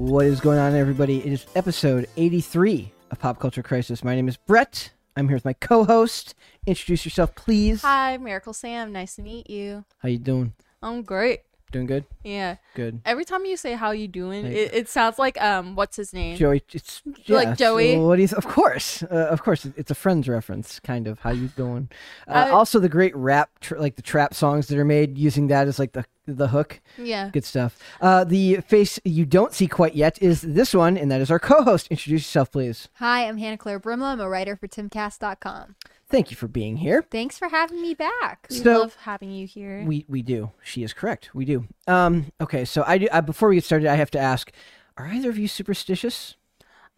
What is going on, everybody? It is episode 83 of Pop Culture Crisis. My name is Brett. I'm here with my co-host. Introduce yourself, please. Hi, Miracle Sam. Nice to meet you. How you doing? I'm great. Doing good? Yeah. Good. Every time you say how you doing, Hey. it, it sounds like um, what's his name? Joey, it's Like Joey? so what do you? Of course, uh, of course, it's a Friends reference, kind of. How you doing? Uh, I- also, the great rap, tr- like the trap songs that are made using that as like the the hook. Yeah. Good stuff. Uh, the face you don't see quite yet is this one, and that is our co-host. Introduce yourself, please. Hi, I'm Hannah Claire Brimelow. I'm a writer for TimCast.com. Thank you for being here. Thanks for having me back. We So- love having you here. We we do. She is correct. We do. Um. Okay. So I do. I, before we get started, I have to ask: Are either of you superstitious?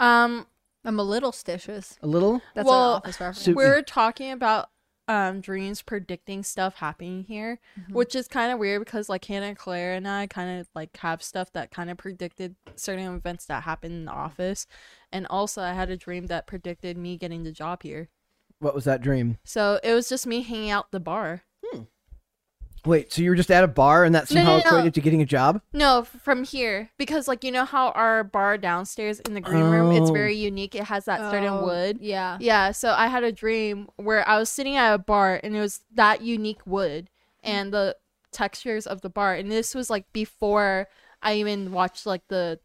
um, I'm a little stitious. A little. That's Well, an office reference. so- we're talking about um dreams predicting stuff happening here, Mm-hmm. which is kind of weird because like Hannah and Claire and I kind of like have stuff that kind of predicted certain events that happened in the office, and also I had a dream that predicted me getting the job here. What was that dream? So it was just me hanging out the bar. Wait. So you were just at a bar, and that No, no, somehow no. equated to getting a job? No, from here because like you know how our bar downstairs in the green room it's Oh. very unique. It has that certain Oh, wood. Yeah. Yeah, so I had a dream where I was sitting at a bar and it was that unique wood and the textures of the bar and this was like before I even watched like the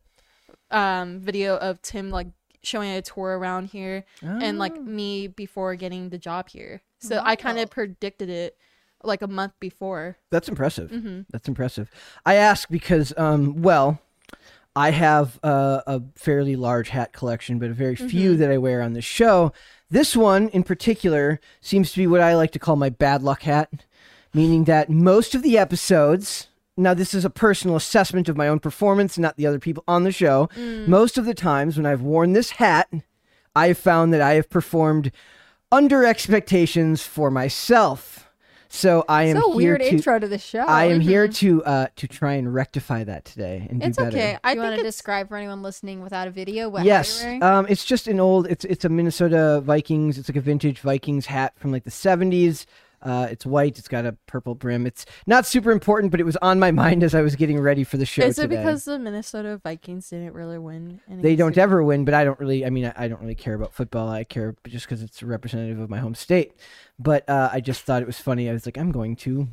um video of Tim like showing a tour around here and like me before getting the job here. So I kind of predicted it like a month before. That's impressive. hmm That's impressive. I ask because, um, well, I have uh, a fairly large hat collection, but a very few Mm-hmm. that I wear on the show. This one in particular seems to be what I like to call my bad luck hat, meaning that most of the episodes. Now, this is a personal assessment of my own performance, not the other people on the show. Mm. Most of the times when I've worn this hat, I have found that I have performed under expectations for myself. So I am So here weird to intro to the show. I am here to uh to try and rectify that today and It's do better. okay. I you want to describe for anyone listening without a video what Yes, um, it's just an old. It's it's a Minnesota Vikings. It's like a vintage Vikings hat from like the seventies. Uh, it's white. It's got a purple brim. It's not super important, but it was on my mind as I was getting ready for the show Is it today. because the Minnesota Vikings didn't really win? they don't Super- ever win? But I don't really. I mean, I, I don't really care about football. I care just because it's a representative of my home state. But uh, I just thought it was funny. I was like, I'm going to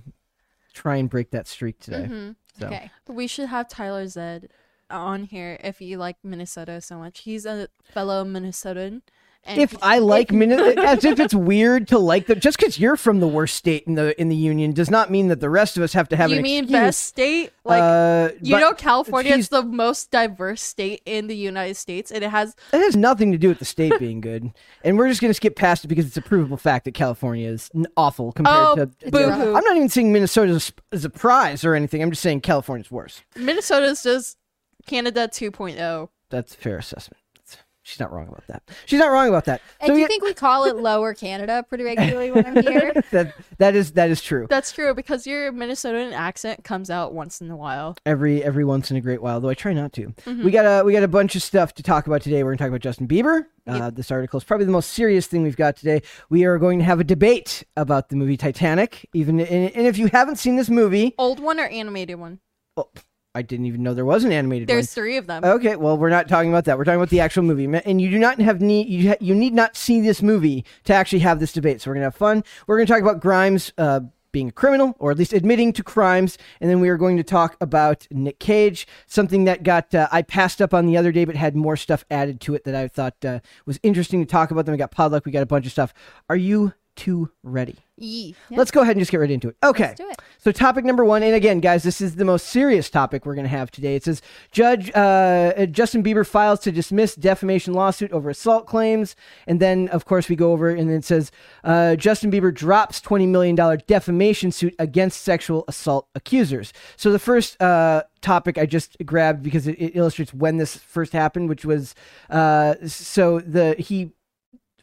try and break that streak today. Mhm. So. Okay. We should have Tyler Zed on here if you like Minnesota so much. He's a fellow Minnesotan. And if I like Minnesota, as if it's weird to like the just because you're from the worst state in the in the union does not mean that the rest of us have to have you an mean excuse. best state, like uh, you know, California is the most diverse state in the United States, and it has that has nothing to do with the state being good, and we're just gonna skip past it because it's a provable fact that California is awful compared Oh, to. boo-hoo. I'm not even saying Minnesota is a prize or anything. I'm just saying California's worse. Minnesota's just Canada 2.0. That's a fair assessment. That's- She's not wrong about that. She's not wrong about that. And So do you yeah, think we call it Lower Canada pretty regularly when I'm here? that that is that is true. That's true because your Minnesotan accent comes out once in a while. every every once in a great while, though I try not to. Mm-hmm. We got a we got a bunch of stuff to talk about today. We're going to talk about Justin Bieber. Uh, this article is probably the most serious thing we've got today. We are going to have a debate about the movie Titanic. Even and, and if you haven't seen this movie, Old one or animated one? oh, I didn't even know there was an animated one. There's three of them. Okay, well, we're not talking about that. We're talking about the actual movie, and you do not have need you ha- you need not see this movie to actually have this debate. So we're gonna have fun. We're gonna talk about Grimes uh, being a criminal, or at least admitting to crimes, and then we are going to talk about Nick Cage, something that got uh, I passed up on the other day, but had more stuff added to it that I thought uh, was interesting to talk about. Then we got Podluck, we got a bunch of stuff. Are you two ready? Yee. Let's go ahead and just get right into it. Okay. Let's do it. So, topic number one, and again, guys, this is the most serious topic we're going to have today. It says Judge uh, Justin Bieber files to dismiss defamation lawsuit over assault claims, and then, of course, we go over and it says uh, Justin Bieber drops twenty million dollar defamation suit against sexual assault accusers. So, the first uh, topic I just grabbed because it, it illustrates when this first happened, which was uh, so the he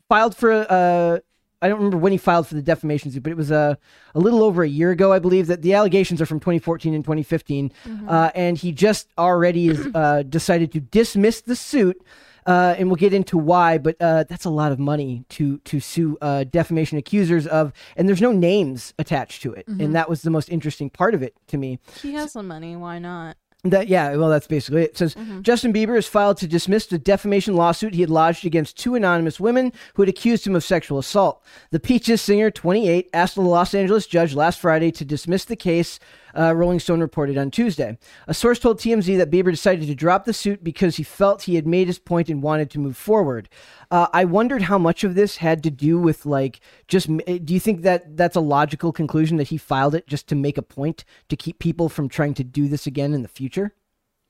filed for uh I don't remember when he filed for the defamation suit, but it was uh, a little over a year ago, I believe. That the allegations are from 2014 and 2015, uh, and he just already has uh, decided to dismiss the suit, uh, and we'll get into why. But uh, that's a lot of money to to sue uh, defamation accusers of, and there's no names attached to it, and that was the most interesting part of it to me. He has the money. Why not? That yeah, well, that's basically it. It says mm-hmm. Justin Bieber has filed to dismiss the defamation lawsuit he had lodged against two anonymous women who had accused him of sexual assault. The Peaches singer, 28, asked the Los Angeles judge last Friday to dismiss the case. Uh, Rolling Stone reported on Tuesday. A source told TMZ that Bieber decided to drop the suit because he felt he had made his point and wanted to move forward. Uh, I wondered how much of this had to do with like just. eh, Do you think that that's a logical conclusion that he filed it just to make a point to keep people from trying to do this again in the future?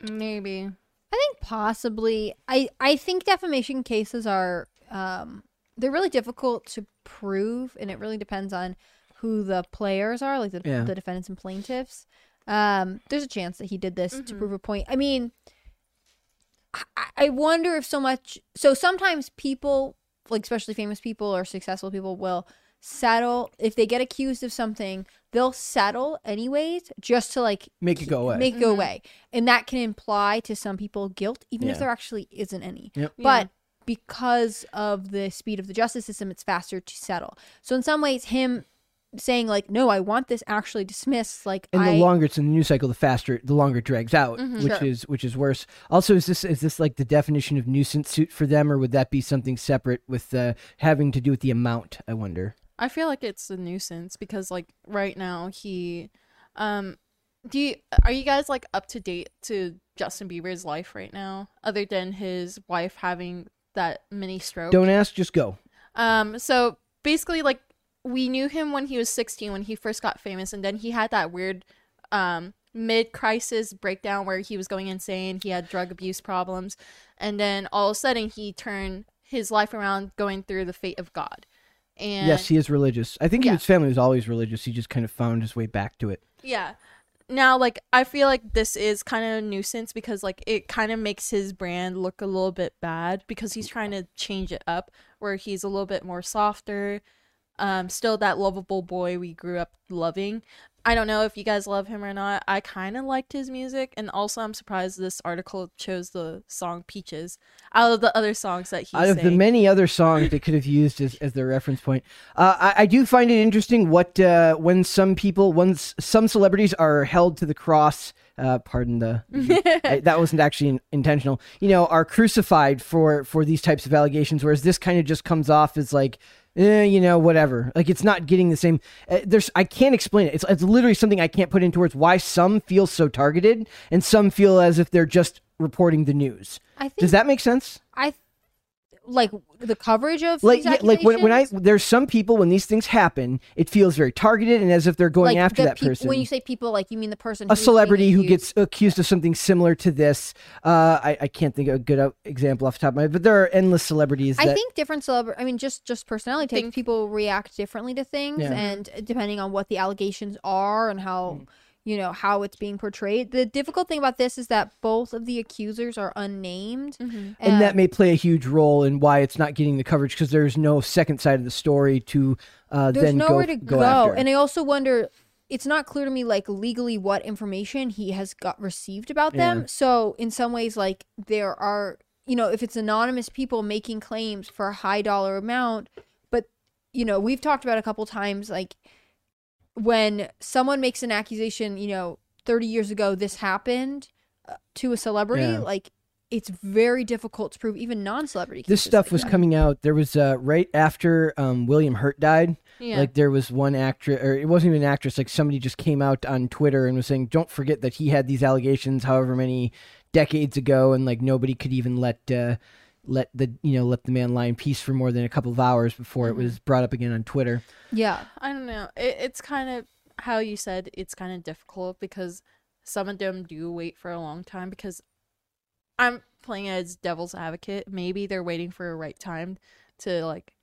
Maybe. I think possibly. I I think defamation cases are um they're really difficult to prove, and it really depends on who the players are, like the, Yeah. the defendants and plaintiffs. Um, there's a chance that he did this to prove a point. I mean, I, I wonder if so much. So sometimes people, like especially famous people or successful people, will settle if they get accused of something. They'll settle anyways, just to like Make it go away. make it go away, and that can imply to some people guilt, even Yeah. if there actually isn't any. Yep. But because of the speed of the justice system, it's faster to settle. So in some ways, him saying like, "No, I want this actually dismissed," like and the I longer it's in the news cycle, the faster, the longer it drags out, which Mm-hmm. Sure. is which is worse. Also, is this is this like the definition of nuisance suit for them, or would that be something separate with uh, having to do with the amount? I wonder. I feel like it's a nuisance because like right now he um do you are you guys like up to date to Justin Bieber's life right now other than his wife having that mini stroke? Don't ask, just go. Um so basically like we knew him when he was 16 when he first got famous and then he had that weird um mid crisis breakdown where he was going insane, he had drug abuse problems and then all of a sudden he turned his life around going through the fate of God. And yes, he is religious. I think Yeah. his family was always religious. He just kind of found his way back to it. Yeah. Now, like, I feel like this is kind of a nuisance because, like, it kind of makes his brand look a little bit bad because he's trying to change it up where he's a little bit more softer, um, still that lovable boy we grew up loving. I don't know if you guys love him or not. I kind of liked his music, and also I'm surprised this article chose the song "Peaches" out of the other songs that he Out of the many other songs they could have used as, as their reference point, uh, I, I do find it interesting what uh, when some people, once some celebrities are held to the cross. Uh, pardon the, I- that wasn't actually in, intentional. You know, are crucified for for these types of allegations, whereas this kind of just comes off as like, eh, you know, whatever. Like it's not getting the same. Uh, there's I can't explain it. It's it's literally something I can't put into words. Why some feel so targeted and some feel as if they're just reporting the news. I think Does that make sense? I like the coverage of like these yeah, like when, when I there's some people when these things happen, it feels very targeted and as if they're going like after the that peop- person. When you say people, like you mean the person, a who's being celebrity who accused. gets accused of something similar to this. Uh, I, I can't think of a good uh, example off the top of my head, but there are endless celebrities I that think different celebrity. I mean, just just personality types. Think- People react differently to things, Yeah. and depending on what the allegations are and how you know how it's being portrayed. The difficult thing about this is that both of the accusers are unnamed, Mhm. and that um, may play a huge role in why it's not getting the coverage because there's no second side of the story to uh, there's then nowhere go, to go, go. after. And I also wonder. It's not clear to me, like legally, what information he has got received about them. Yeah. So, in some ways, like there are, you know, if it's anonymous people making claims for a high dollar amount, but you know, we've talked about a couple times, like when someone makes an accusation, you know, 30 years ago this happened, uh, to a celebrity, Yeah. like it's very difficult to prove even non-celebrity. This stuff was that. coming out. There was uh, right after um, William Hurt died. Yeah. Like there was one actress, or it wasn't even an actress. Like somebody just came out on Twitter and was saying, "Don't forget that he had these allegations, however many decades ago, and like nobody could even let uh, let the you know let the man lie in peace for more than a couple of hours before Mm-hmm. it was brought up again on Twitter." Yeah, I don't know. It, it's kind of how you said it's kind of difficult because some of them do wait for a long time because I'm playing as devil's advocate. Maybe they're waiting for a right time to like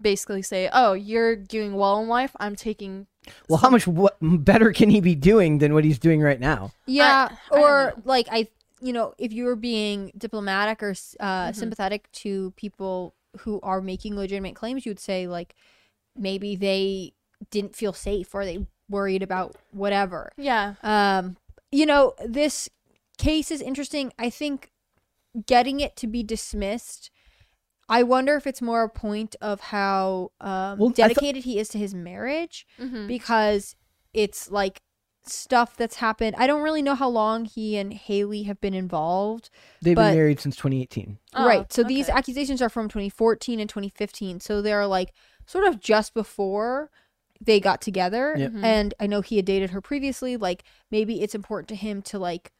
basically say, "Oh, you're doing well in life. I'm taking." Well, how much what better can he be doing than what he's doing right now? yeah, I or know. like I, you know, if you were being diplomatic or uh, Mm-hmm. sympathetic to people who are making legitimate claims, you would say like maybe they didn't feel safe or they worried about whatever. Yeah. Um, you know, this case is interesting. I think getting it to be dismissed. I wonder if it's more a point of how um, Well, I thought- dedicated he is to his marriage Mm-hmm. because it's like stuff that's happened. I don't really know how long he and Hailey have been involved. They've But- been married since 2018. Oh, right. So these accusations are from 2014 and 2015. So they're like sort of just before they got together. Yep. Mhm. And I know he had dated her previously. Like maybe it's important to him to like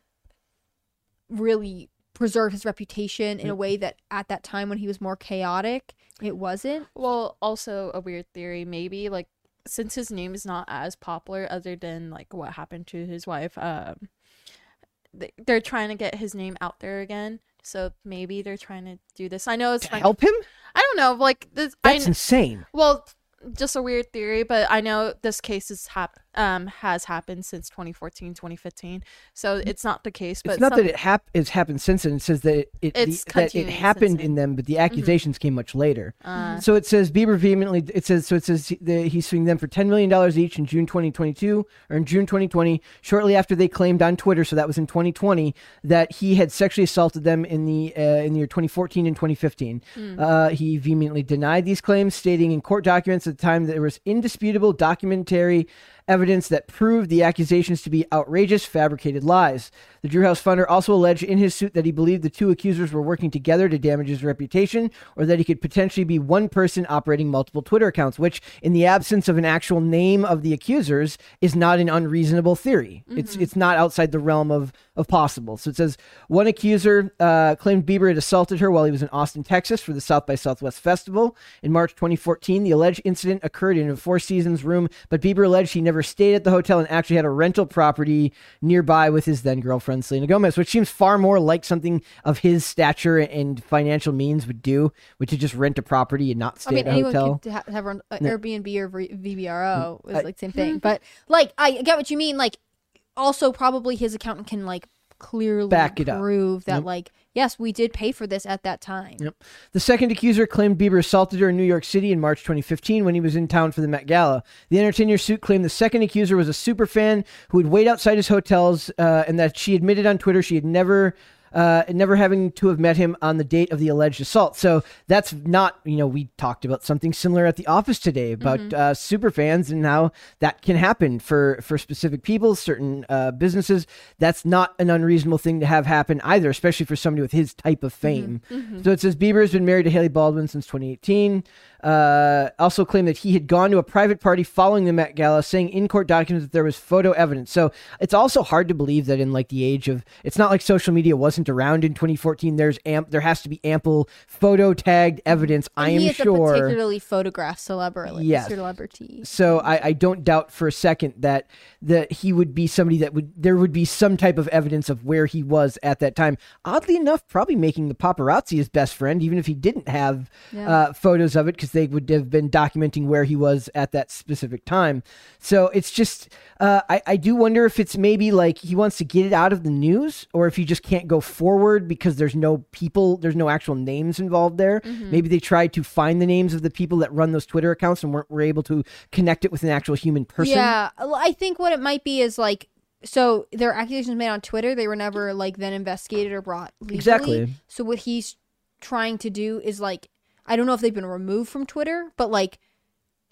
really preserve his reputation in a way that at that time when he was more chaotic, it wasn't. Well, also a weird theory, maybe like since his name is not as popular, other than like what happened to his wife, um, they- they're trying to get his name out there again. So maybe they're trying to do this. I know it's To like- help him? I don't know, like this. That's kn- insane. well, just a weird theory, but I know this case is hap- um has happened since 2014, 2015. So it's not the case, but It's not some- that it hap- it's happened since then. It says that it, it, the- that it continuing happened since in them, but the accusations came much later. uh, So it says Bieber vehemently. It says so. It says he- the, he's suing them for ten million dollars each in June 2022 or in June 2020, shortly after they claimed on Twitter. So that was in 2020 that he had sexually assaulted them in the uh, in the year 2014 and 2015. Uh, he vehemently denied these claims, stating in court documents at the time there was indisputable documentary evidence that proved the accusations to be outrageous, fabricated lies. The Drew House funder also alleged in his suit that he believed the two accusers were working together to damage his reputation, or that he could potentially be one person operating multiple Twitter accounts, which, in the absence of an actual name of the accusers, is not an unreasonable theory. It's it's not outside the realm of of possible. So it says one accuser uh, claimed Bieber had assaulted her while he was in Austin, Texas, for the South by Southwest festival in March 2014. The alleged incident occurred in a Four Seasons room, but Bieber alleged he never stayed at the hotel and actually had a rental property nearby with his then girlfriend Selena Gomez, which seems far more like something of his stature and financial means would do, which is just rent a property and not I stay mean, at a hotel. could ha- have run, uh, No. Airbnb or VBRO is mm, like same thing. Mm-hmm. But like, I get what you mean. Like, also probably his accountant can like clearly Back it up. prove that Yep. like, yes, we did pay for this at that time. Yep. The second accuser claimed Bieber assaulted her in New York City in March 2015 when he was in town for the Met Gala. The entertainer suit claimed the second accuser was a super fan who would wait outside his hotels uh, and that she admitted on Twitter she had never. Uh, never having to have met him on the date of the alleged assault. So that's not, you know, we talked about something similar at the office today about uh, super fans and how that can happen for for specific people, certain uh, businesses. That's not an unreasonable thing to have happen either, especially for somebody with his type of fame. So it says Bieber has been married to Hailey Baldwin since 2018. Uh, also claimed that he had gone to a private party following the Met Gala, saying in court documents that there was photo evidence. So it's also hard to believe that in like the age of, it's not like social media wasn't around in 2014. There's amp, there has to be ample photo tagged evidence. I And am he is a sure. particularly photographed celebrity. Yes. Celebrity. So I, I don't doubt for a second that that he would be somebody that would there would be some type of evidence of where he was at that time. Oddly enough, probably making the paparazzi his best friend, even if he didn't have Yeah. uh, photos of it, because they would have been documenting where he was at that specific time. So it's just uh, I I do wonder if it's maybe like he wants to get it out of the news, or if he just can't go forward because there's no people, there's no actual names involved there. Maybe they tried to find the names of the people that run those Twitter accounts and weren't were able to connect it with an actual human person. Yeah, I think what it might be is like so their accusations made on Twitter. They were never like then investigated or brought legally. Exactly. So what he's trying to do is like I don't know if they've been removed from Twitter, but like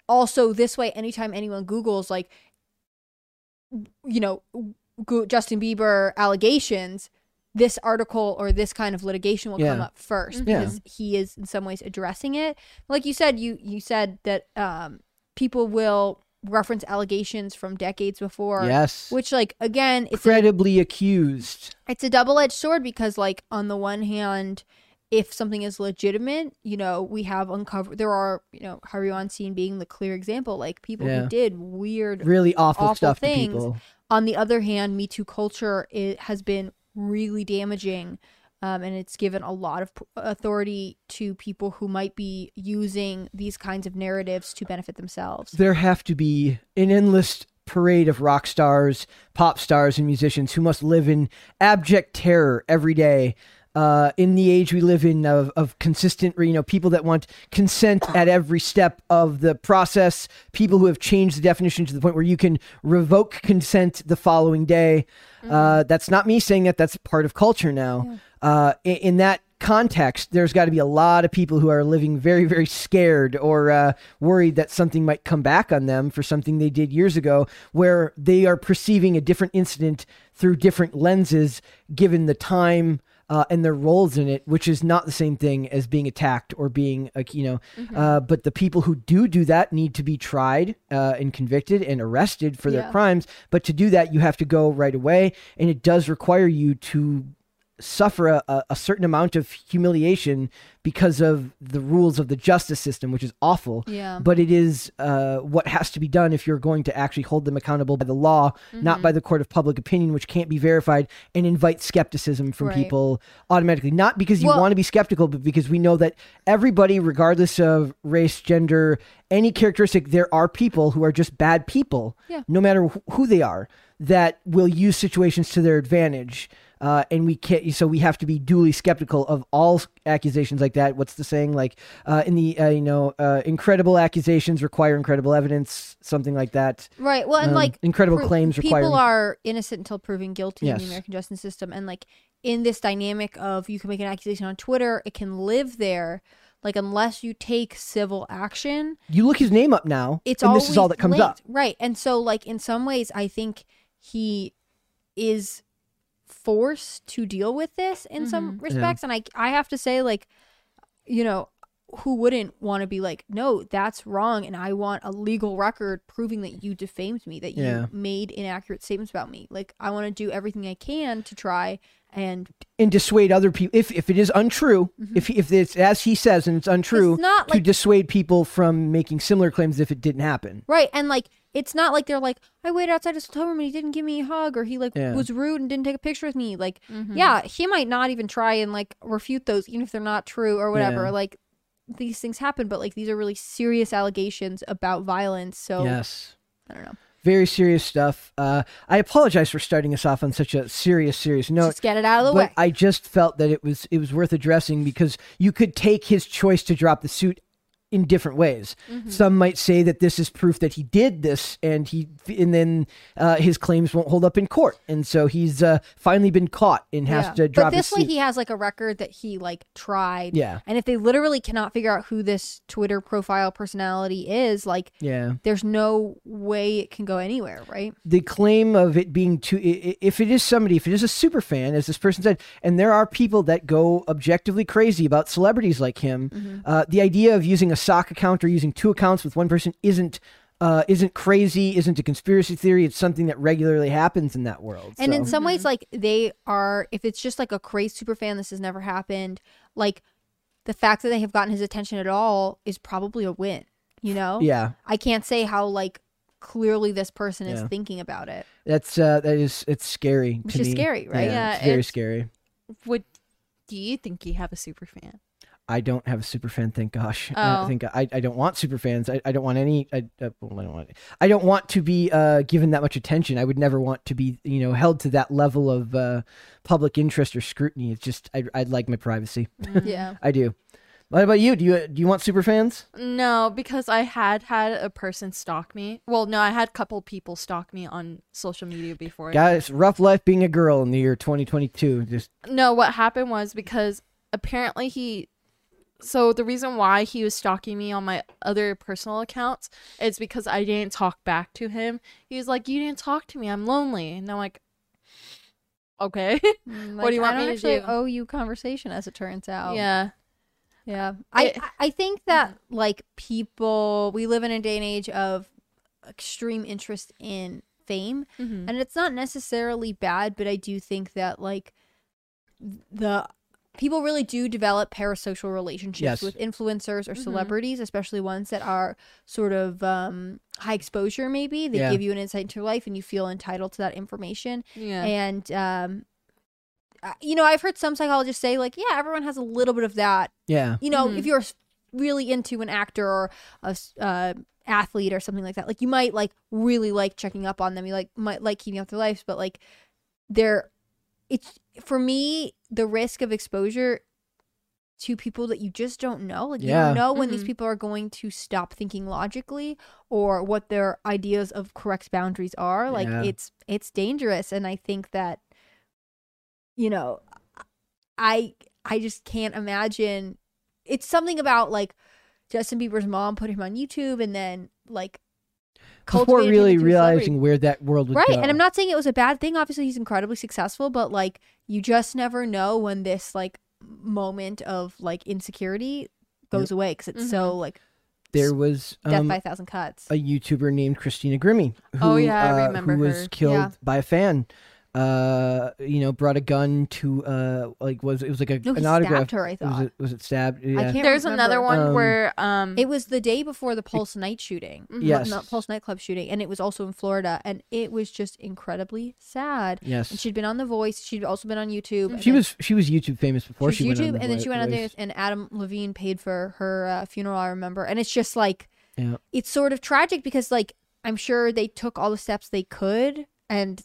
also this way, anytime anyone Google's like you know Justin Bieber allegations, this article or this kind of litigation will come up first Yeah. because he is in some ways addressing it. Like you said, you you said that um, people will reference allegations from decades before. yes. Which, like, again, it's a, accused. it's a double edged sword because, like, on the one hand, if something is legitimate, you know, we have uncovered. There are, you know, Harvey Weinstein being the clear example, like people Yeah. who did weird Really awful, Awful stuff things. to people. on the other hand, Me Too culture it has been really damaging, um, and it's given a lot of authority to people who might be using these kinds of narratives to benefit themselves. There have to be an endless parade of rock stars, pop stars, and musicians who must live in abject terror every day. Uh, in the age we live in of, of consistent, you know, people that want consent at every step of the process, people who have changed the definition to the point where you can revoke consent the following day. Uh, that's not me saying that. That's part of culture now. Uh, in, in that context, there's got to be a lot of people who are living very, very scared or uh, worried that something might come back on them for something they did years ago, where they are perceiving a different incident through different lenses given the time. Uh, and their roles in it, which is not the same thing as being attacked or being, a, you know, uh, but the people who do do that need to be tried uh, and convicted and arrested for their crimes. But to do that, you have to go right away, and it does require you to suffer a, a, certain amount of humiliation because of the rules of the justice system, which is awful. Yeah. But it is uh, what has to be done if you're going to actually hold them accountable by the law, not by the court of public opinion, which can't be verified and invite skepticism from Right. people automatically. Not because you Well- want to be skeptical, but because we know that everybody, regardless of race, gender, any characteristic, there are people who are just bad people, Yeah. no matter wh- who they are, that will use situations to their advantage. Uh, and we can't, so we have to be duly skeptical of all accusations like that. What's the saying? Like, uh, in the, uh, you know, uh, incredible accusations require incredible evidence, something like that. Right. Well, and Um, like incredible pro- claims people requiring- are innocent until proven guilty in the American justice system, and like in this dynamic of you can make an accusation on Twitter, it can live there. Like unless you take civil action, You look his name up now, it's and this is all that comes linked. up. right? And so, like in some ways, I think he is forced to deal with this in some Mm-hmm. respects, and I I have to say, like, you know. Who wouldn't want to be like, no, that's wrong, and I want a legal record proving that you defamed me, that you Yeah. made inaccurate statements about me. Like, I want to do everything I can to try and and dissuade other people if if it is untrue if if it's as he says and it's untrue Mm-hmm. not to dissuade people from making similar claims if it didn't happen Right, and like it's not like they're like I waited outside his hotel room and he didn't give me a hug or he like Yeah. was rude and didn't take a picture with me. Like, yeah, he might not even try and like refute those, even if they're not true or whatever. Yeah. Like these things happen, but like these are really serious allegations about violence. So yes I don't know. very serious stuff uh i apologize for starting us off on such a serious serious note Just get it out of the but way. i just felt that it was it was worth addressing because you could take his choice to drop the suit in different ways. Mm-hmm. Some might say that this is proof that he did this, and he and then uh, his claims won't hold up in court, and so he's uh, finally been caught and has Yeah. to drop but this his way suit. he has like a record that he like tried. Yeah. And if they literally cannot figure out who this Twitter profile personality is, like yeah. there's no way it can go anywhere, right? the claim of it being too if it is somebody if it is a super fan as this person said and there are people that go objectively crazy about celebrities like him Mm-hmm. uh, the idea of using a sock account or using two accounts with one person isn't uh, isn't crazy isn't a conspiracy theory it's something that regularly happens in that world And so. in some ways, like they are, if it's just like a crazy super fan, this has never happened. Like the fact that they have gotten his attention at all is probably a win. You know? yeah I can't say how like clearly this person is thinking about it. that's uh that is it's scary Which to is me. scary, right? yeah, Yeah, it's very it's- scary Would do you think you have a super fan? I don't have a super fan, thank gosh. I Oh. think I, I don't want super fans. I, I don't want any. I, uh, well, I don't want. I don't want to be uh, given that much attention. I would never want to be, you know, held to that level of uh, public interest or scrutiny. It's just I, I'd like my privacy. Yeah. I do. What about you? Do you do you want super fans? No, because I had had a person stalk me. Well, no, I had a couple people stalk me on social media before. Guys, rough life being a girl in the year 2022. Just No, what happened was because apparently he. So the reason why he was stalking me on my other personal accounts is because I didn't talk back to him. He was like, "You didn't talk to me. I'm lonely," and I'm like, okay. Mm, What do you like, want I don't to actually do? owe you conversation, as it turns out. yeah. Yeah. I It- I- think that like people we live in a day and age of extreme interest in fame Mhm. and it's not necessarily bad, but I do think that like the people really do develop parasocial relationships Yes. with influencers or Mhm. celebrities, especially ones that are sort of um, high exposure. Maybe they Yeah. give you an insight into your life, and you feel entitled to that information. Yeah. And um, you know, I've heard some psychologists say like, yeah, everyone has a little bit of that Yeah. you know, Mhm. if you're really into an actor or a uh, athlete or something like that, like you might like really like checking up on them. You like might like keeping up their lives, but like they're it's for me the risk of exposure to people that you just don't know. Like you don't know when these Mhm. people are going to stop thinking logically or what their ideas of correct boundaries are. Like Yeah. it's it's dangerous and I think that you know I I just can't imagine it's something about like Justin Bieber's mom put him on YouTube and then like Before cultivated really into a celebrity. realizing where that world would right go. and i'm not saying it was a bad thing obviously he's incredibly successful but like you just never know when this like moment of like insecurity goes away because it's so like There was death um, by a thousand cuts a YouTuber named Christina Grimmie. Who, Oh, yeah, I uh, remember Who was killed Yeah. by a fan. Uh, you know, brought a gun to uh, like was it was like a no he an autograph. stabbed her i was thought it was it stabbed? Yeah. i can't There's remember. another one Um, where um it was the day before the pulse night shooting Mhm. Yes. not pulse nightclub shooting and it was also in florida and it was just incredibly sad Yes. and she'd been on the voice she'd also been on youtube and she then- was she was YouTube famous before she she, was went on YouTube, The and then Voi- she went on there, Voice. and Adam Levine paid for her uh, funeral. I remember, and it's just like Yeah. it's sort of tragic because like I'm sure they took all the steps they could, and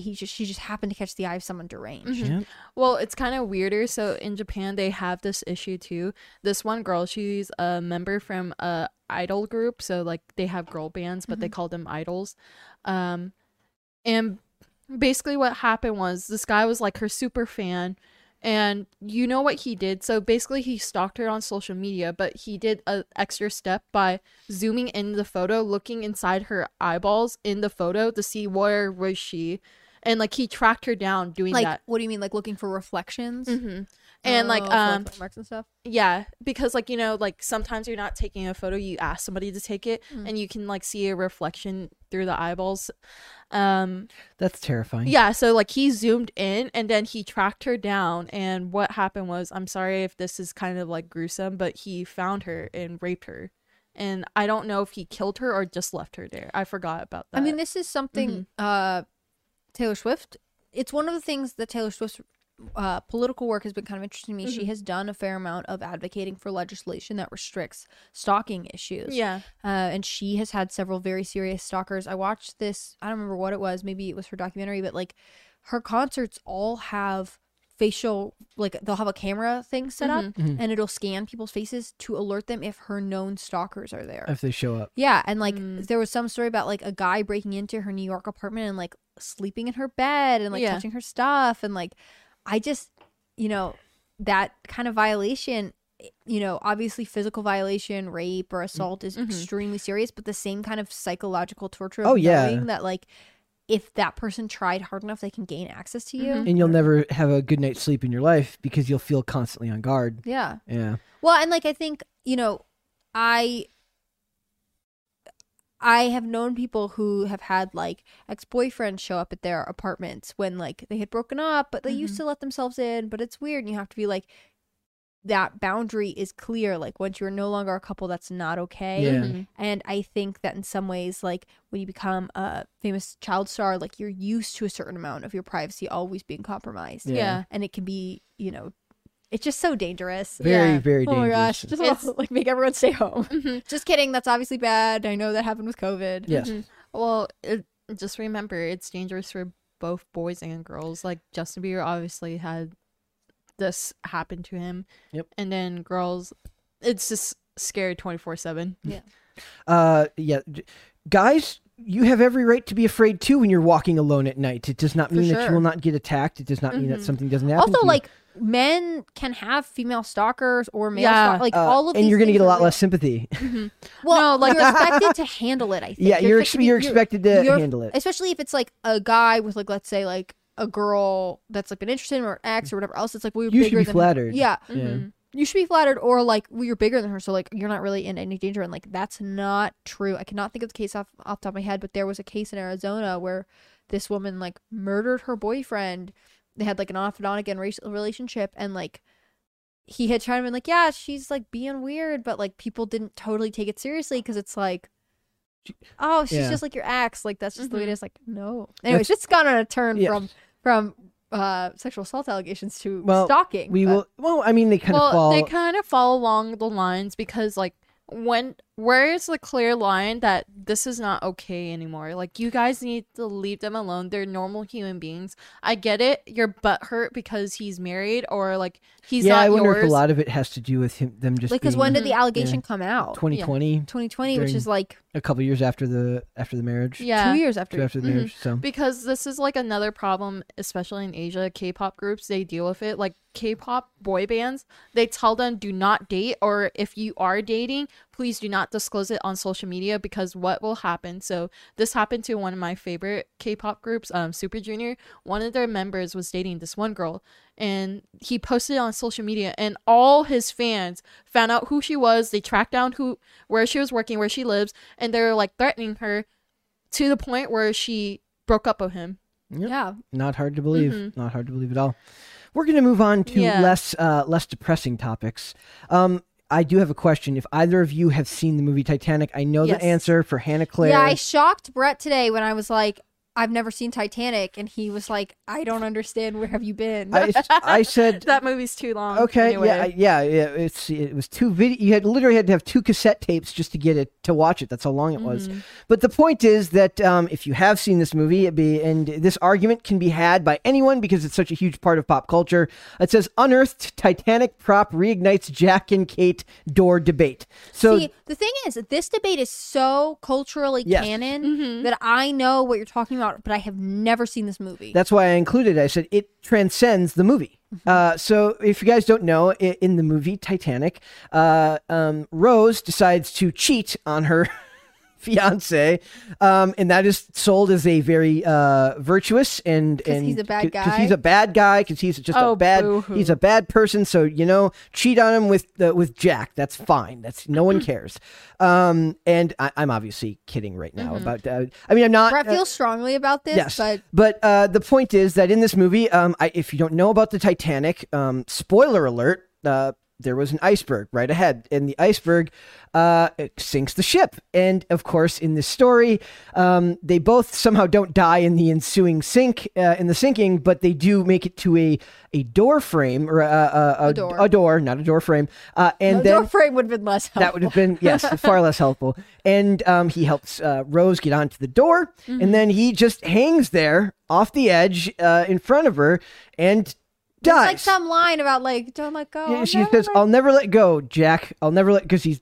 he just she just happened to catch the eye of someone deranged. Mhm. Yeah. Well, it's kind of weirder. So in Japan, they have this issue too. This one girl, she's a member from a idol group. So like they have girl bands, but they call them idols. Um, and basically what happened was this guy was like her super fan, and you know what he did. So basically, he stalked her on social media, but he did an extra step by zooming in the photo, looking inside her eyeballs in the photo to see where was she. And like he tracked her down doing Like, that. what do you mean, like looking for reflections? hmm And like Oh, for, um footmarks and stuff. yeah, because like you know like sometimes you're not taking a photo, you ask somebody to take it, Mm. and you can like see a reflection through the eyeballs. Um That's terrifying. yeah, so like he zoomed in and then he tracked her down and what happened was I'm sorry if this is kind of like gruesome, but he found her and raped her. And I don't know if he killed her or just left her there. I forgot about that. I mean, this is something Mm-hmm. uh, Taylor Swift. It's one of the things that Taylor Swift's uh, political work has been kind of interesting to me. Mm-hmm. She has done a fair amount of advocating for legislation that restricts stalking issues. yeah. Uh, and she has had several very serious stalkers. I watched this. I don't remember what it was. Maybe it was her documentary, but like her concerts all have facial like they'll have a camera thing set up Mhm. and it'll scan people's faces to alert them if her known stalkers are there. If they show up. Yeah, and like Mm. there was some story about like a guy breaking into her New York apartment and like sleeping in her bed and like Yeah. touching her stuff and like I just you know that kind of violation you know obviously physical violation rape or assault is Mhm. extremely serious but the same kind of psychological torture Oh, yeah. that like if that person tried hard enough they can gain access to you Mhm. And you'll never have a good night's sleep in your life because you'll feel constantly on guard. yeah Yeah. Well, and like I think, you know, I I have known people who have had like ex-boyfriends show up at their apartments when like they had broken up, but they used Mm-hmm. to let themselves in, but it's weird and you have to be like that boundary is clear like once you're no longer a couple that's not okay. Yeah. Mhm. And I think that in some ways like when you become a famous child star, like you're used to a certain amount of your privacy always being compromised. Yeah. Yeah. And it can be, you know, it's just so dangerous. Very, Yeah. very Oh dangerous. my gosh! Just It's- like make everyone stay home. Mhm. Just kidding. That's obviously bad. I know that happened with COVID. Yes. Mhm. Well, it, just remember it's dangerous for both boys and girls. Like Justin Bieber obviously had this happen to him. Yep. And then girls, it's just scary twenty four seven. Yeah. Uh, yeah, guys, you have every right to be afraid too when you're walking alone at night. It does not For mean that you will not get attacked. It does not mean that Mhm. something doesn't happen. Also, to you. like men can have female stalkers or male Yeah. stalk- like Uh, all of and these you're gonna get a lot real. less sympathy. Well, No, like- you're expected to handle it. I think. yeah, you're ex- expected to you're you're- expected to you're- handle it. especially if it's like a guy with like let's say like a girl that's like been interested in or ex or whatever else. It's like well, you're should bigger be than flattered. Her. Yeah, Yeah. you should be flattered, or like well, you're bigger than her, so like you're not really in any danger. And like that's not true. I cannot think of the case off off the top of my head, but there was a case in Arizona where this woman like murdered her boyfriend. They had like an off and on again racial relationship, and like he had tried to be like, yeah, she's like being weird, but like people didn't totally take it seriously because it's like. Oh, she's Yeah. just like your ex. Like that's just the way it Mhm. Like no. Anyways, it's gone on a turn Yeah. from from uh sexual assault allegations to Well, stalking. We but- will. Well, I mean, they kind well, of fall. they kind of fall along the lines because like when where is the clear line that this is not okay anymore? Like you guys need to leave them alone. They're normal human beings. I get it. Your butt hurt because he's married or like he's yeah, not I wonder yours. if a lot of it has to do with him, them just like because being when did the allegation come out? 2020, 2020, which is like a couple years after the after the marriage. yeah. two years after. Two after the Mhm. marriage. So because this is like another problem especially in asia k-pop groups they deal with it like k-pop boy bands they tell them do not date or if you are dating please do not disclose it on social media because what will happen so this happened to one of my favorite k-pop groups um super junior one of their members was dating this one girl and he posted it on social media and all his fans found out who she was they tracked down who where she was working where she lives and they were like threatening her to the point where she broke up with him. Yep. Yeah, not hard to believe. Mhm. Not hard to believe at all. We're going to move on to Yeah. less uh, less depressing topics. Um, I do have a question. If either of you have seen the movie Titanic, I know Yes. the answer for Hannah Claire. yeah. I shocked Brett today when I was like, "I've never seen Titanic," and he was like, "I don't understand. Where have you been?" I, I said That movie's too long. Okay, anyway. yeah, yeah, yeah. It's it was two video. You had literally had to have two cassette tapes just to get it to watch it. That's how long it was. Mm-hmm. But the point is that um, if you have seen this movie, it be and this argument can be had by anyone because it's such a huge part of pop culture. It says unearthed Titanic prop reignites Jack and Kate door debate. So See, the thing is, this debate is so culturally Yes. canon Mm-hmm. that I know what you're talking about, but I have never seen this movie. That's why I included it. I said it transcends the movie. Uh, so if you guys don't know, in the movie Titanic, uh, um, Rose decides to cheat on her fiance, um, and that is sold as a very uh, virtuous and and he's a bad guy. because he's a bad guy because he's just a Oh, bad boo-hoo. he's a bad person. So you know, cheat on him with uh, with Jack. That's fine. That's no one cares. Um, and I, I'm obviously kidding right now about. Uh, I mean, I'm not. Brett uh, feels strongly about this, Yes, but but uh, the point is that in this movie, um, I, if you don't know about the Titanic, um, spoiler alert, uh, there was an iceberg right ahead, and the iceberg uh, sinks the ship. And of course, in this story, um, they both somehow don't die in the ensuing sink uh, in the sinking, but they do make it to a a door frame or a, a, a, A door. a door, not a door frame. Uh, and the then door frame would have been less helpful. that would have been yes, far less helpful. And um, he helps uh, Rose get onto the door, Mm-hmm. and then he just hangs there off the edge uh, in front of her and It's dies. like some line about like don't let go. Yeah, I'll she never says, let "I'll never let go, Jack. I'll never let," because he's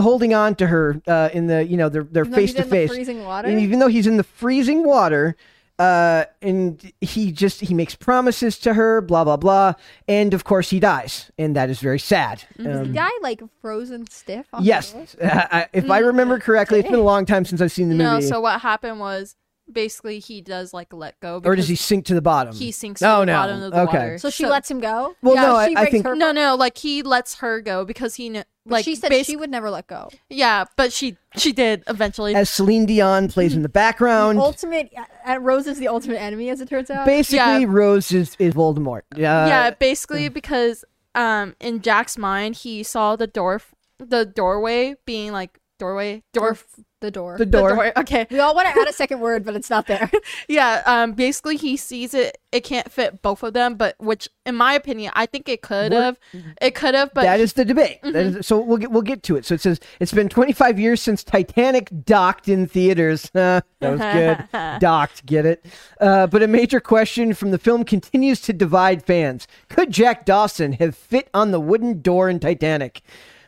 holding on to her uh, in the you know they're they're Even though face he's to in the face, freezing water? and even though he's in the freezing water. Uh, and he just he makes promises to her, blah blah blah, and of course he dies, and that is very sad. Does Um, the guy like frozen stiff? On Yes, the? Uh, I- if I remember correctly, it's been a long time since I've seen the No, movie. so what happened was basically he does like let go. or does he sink to the bottom? He sinks Oh, to the no. bottom of the Okay. water. So she lets him go. Well, Yeah, no, I, she I breaks think her- No, no, like he lets her go because he kn- But like she said basi- she would never let go. Yeah, but she she did eventually. as Celine Dion plays in the background, ultimate uh, Rose is the ultimate enemy, as it turns out. basically Yeah. Rose is, is Voldemort. Yeah, yeah, basically because um in Jack's mind he saw the door the doorway being like doorway door f- the door. the the door. door. Okay. we all want to add a second word, but it's not there. Yeah, um basically he sees it it can't fit both of them, but which in my opinion I think it could have. It could have, but that is the debate. Mm-hmm. is- so we'll get we'll get to it. So it says it's been 25 years since Titanic docked in theaters. that was good. docked, get it? Uh, but a major question from the film continues to divide fans. Could Jack Dawson have fit on the wooden door in Titanic?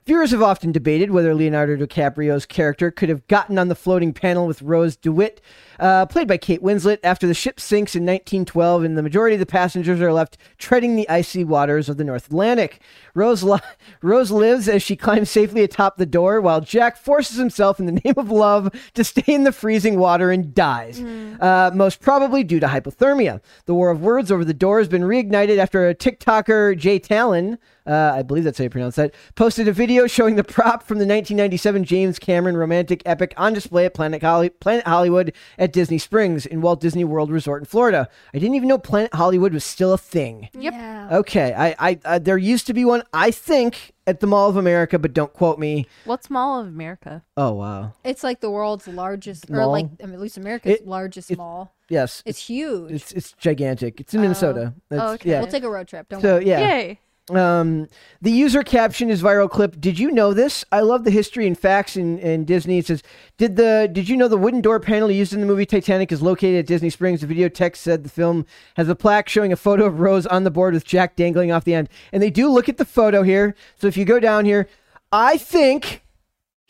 Viewers have often debated whether Leonardo DiCaprio's character could have gotten on the floating panel with Rose DeWitt, uh, played by Kate Winslet, after the ship sinks in 1912 and the majority of the passengers are left treading the icy waters of the North Atlantic. Rose, li- Rose lives as she climbs safely atop the door, while Jack forces himself in the name of love to stay in the freezing water and dies, uh, most probably due to hypothermia. The war of words over the door has been reignited after a TikToker, Jay Talon, uh, I believe that's how you pronounce that, posted a video showing the prop from the 1997 James Cameron romantic epic on display at Planet, Holly- Planet Hollywood at Disney Springs in Walt Disney World Resort in Florida. I didn't even know Planet Hollywood was still a thing. Yep. Yeah. Okay, I, I, uh, there used to be one, I think, at the Mall of America, but don't quote me. What's Mall of America? Oh wow, It's like the world's largest, or Mall? like I mean, at least America's It- largest it- mall. yes, It's huge. it's it's gigantic. It's in Minnesota. It's- Oh, okay. Yeah. we'll take a road trip. Don't So worry. yeah. Yay. Um, the user caption is viral clip. Did you know this? I love the history and facts in, in Disney. It says, "Did the did you know the wooden door panel used in the movie Titanic is located at Disney Springs?" The video text said the film has a plaque showing a photo of Rose on the board with Jack dangling off the end. And they do look at the photo here. So if you go down here, I think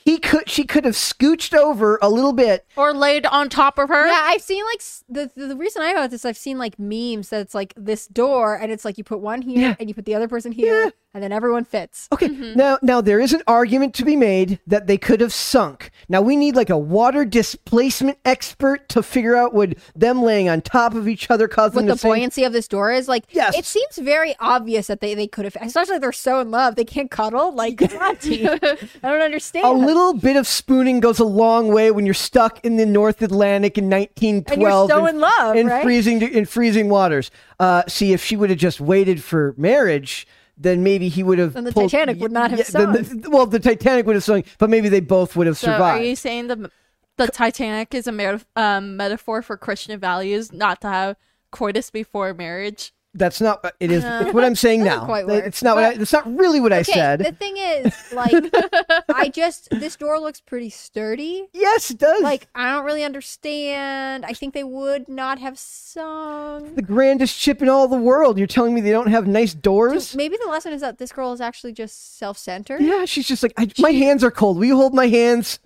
he could she could have scooched over a little bit. Or laid on top of her. Yeah, I've seen like the, the the reason I know this. I've seen like memes that it's like this door, and it's like you put one here, Yeah. and you put the other person here, Yeah. And then everyone fits. Okay, now now there is an argument to be made that they could have sunk. Now we need like a water displacement expert to figure out would them laying on top of each other cause What them the to sink. buoyancy of this door is like, Yes. it seems very obvious that they, they could have, especially if they're so in love, they can't cuddle. Like, Monty, I don't understand. A little bit of spooning goes a long way when you're stuck in the North Atlantic in 1912 so in love, in right? freezing in freezing waters. Uh, see, if she would have just waited for marriage, then maybe he would have. Then the pulled- Titanic would not have then the- well, the Titanic would have sunk, but maybe they both would have So survived. are you saying the the Titanic is a mer- um, metaphor for Christian values, not to have coitus before marriage? That's not what it is. Uh-huh. It's what I'm saying now. It's not what I, But- not really what I said. the thing is, like, I just, this door looks pretty sturdy. yes, it does. Like, I don't really understand. I think they would not have sung. the grandest ship in all the world. You're telling me they don't have nice doors? Maybe the lesson is that this girl is actually just self-centered. Yeah, she's just like, I, my hands are cold. Will you hold my hands?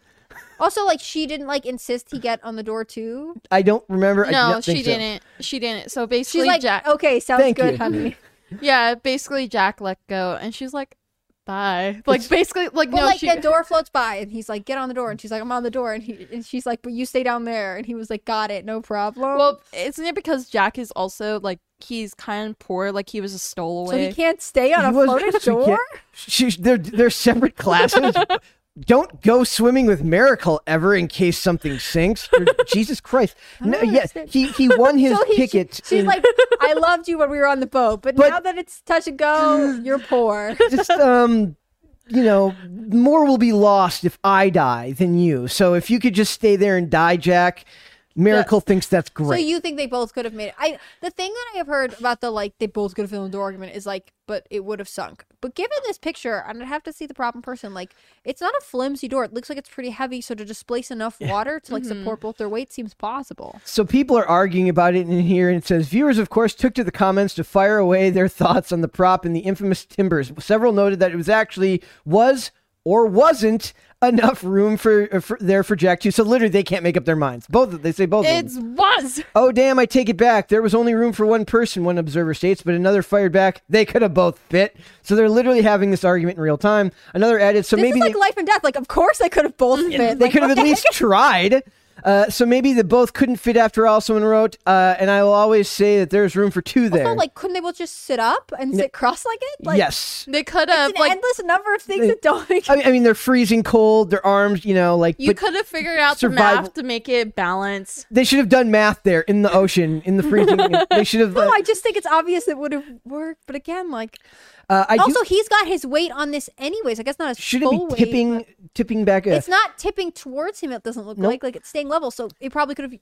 Also, like she didn't like insist he get on the door too. I don't remember. I do No, not think she so. didn't. She didn't. So basically, She's like, Jack. okay, sounds Thank good, you. honey. Yeah, basically Jack let go, and she's like, "Bye." Like basically, like Well, no, like she. the door floats by, and he's like, "Get on the door," and she's like, "I'm on the door," and he and she's like, "But you stay down there," and he was like, "Got it, no problem." well, isn't it because Jack is also like he's kind of poor, like he was a stowaway. so stowaway. he can't stay on He a was- floating she door. can't- She, they're they're separate classes. don't go swimming with Miracle ever in case something sinks. Jesus Christ! No, yes, understand. he he won his So he, ticket. she's in- like, "I loved you when we were on the boat, but, But- now that it's touch and go, you're poor." just um you know more will be lost if i die than you so if you could just stay there and die jack miracle thinks that's great. So you think they both could have made it? I the thing that I have heard about the like they both could have filled the door argument is like, but it would have sunk. But given this picture, I'd have to see the problem person. Like, it's not a flimsy door. It looks like it's pretty heavy, so to displace enough water to like mm-hmm. support both their weight seems possible. so people are arguing about it in here and it says viewers of course took to the comments to fire away their thoughts on the prop and the infamous timbers several noted that it was actually was or wasn't enough room for, for there for jack too so literally they can't make up their minds both they say both. It was. Oh, damn, I take it back. There was only room for one person, one observer states, but another fired back. They could have both fit. So they're literally having this argument in real time. Another added, so This maybe is like they, life and death. Like, of course they could have both mm-hmm. fit. they Like, could have at least tried. Uh, so maybe they both couldn't fit after all, someone wrote. Uh, and I will always say that there's room for two there. Also, like, couldn't they both just sit up and sit cross-legged? Like, yes. They could It's have an like endless number of things They- that don't make I mean, I mean, they're freezing cold, their arms, you know, like. you but could have figured out the survival- math to make it balance. They should have done math there in the ocean, in the freezing. they should have. No, Uh, I just think it's obvious it would have worked. But again, like, uh, I do, also he's got his weight on this anyways. I guess not his should it full be weight, tipping, but tipping back? Uh, It's not tipping towards him. It doesn't look Nope. like like it's staying level. So it probably could have.